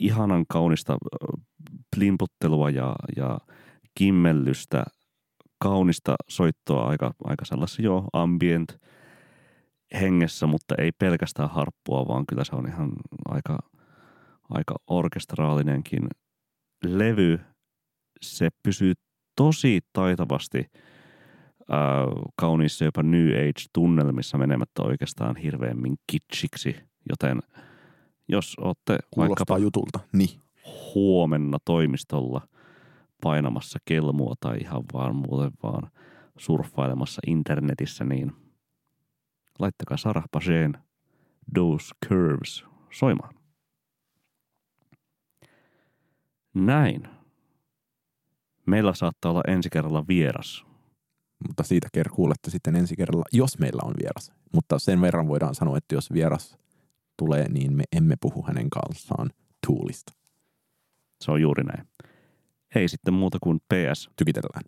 ihanan kaunista plimputtelua ja, ja kimmellystä, kaunista soittoa aika, aika sellaisessa jo ambient hengessä, mutta ei pelkästään harppua, vaan kyllä se on ihan aika, aika orkestraalinenkin levy. Se pysyy tosi taitavasti äh, kauniissa jopa New Age-tunnelmissa menemättä oikeastaan hirveämmin kitsiksi, joten jos olette vaikkapa jutulta. Niin. huomenna toimistolla painamassa kelmua tai ihan vaan muuten vaan surffailemassa internetissä, niin laittakaa Sarah Pageen Those Curves soimaan. Näin Meillä saattaa olla ensi kerralla vieras. Mutta siitä kuulette sitten ensi kerralla, jos meillä on vieras. Mutta sen verran voidaan sanoa, että jos vieras tulee, niin me emme puhu hänen kanssaan tuulista. Se on juuri näin. Ei sitten muuta kuin PS. Tykitellään.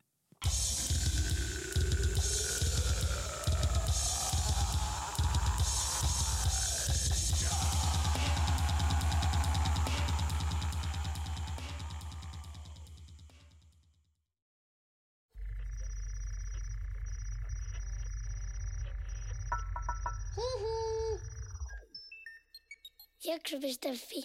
Jakso.fi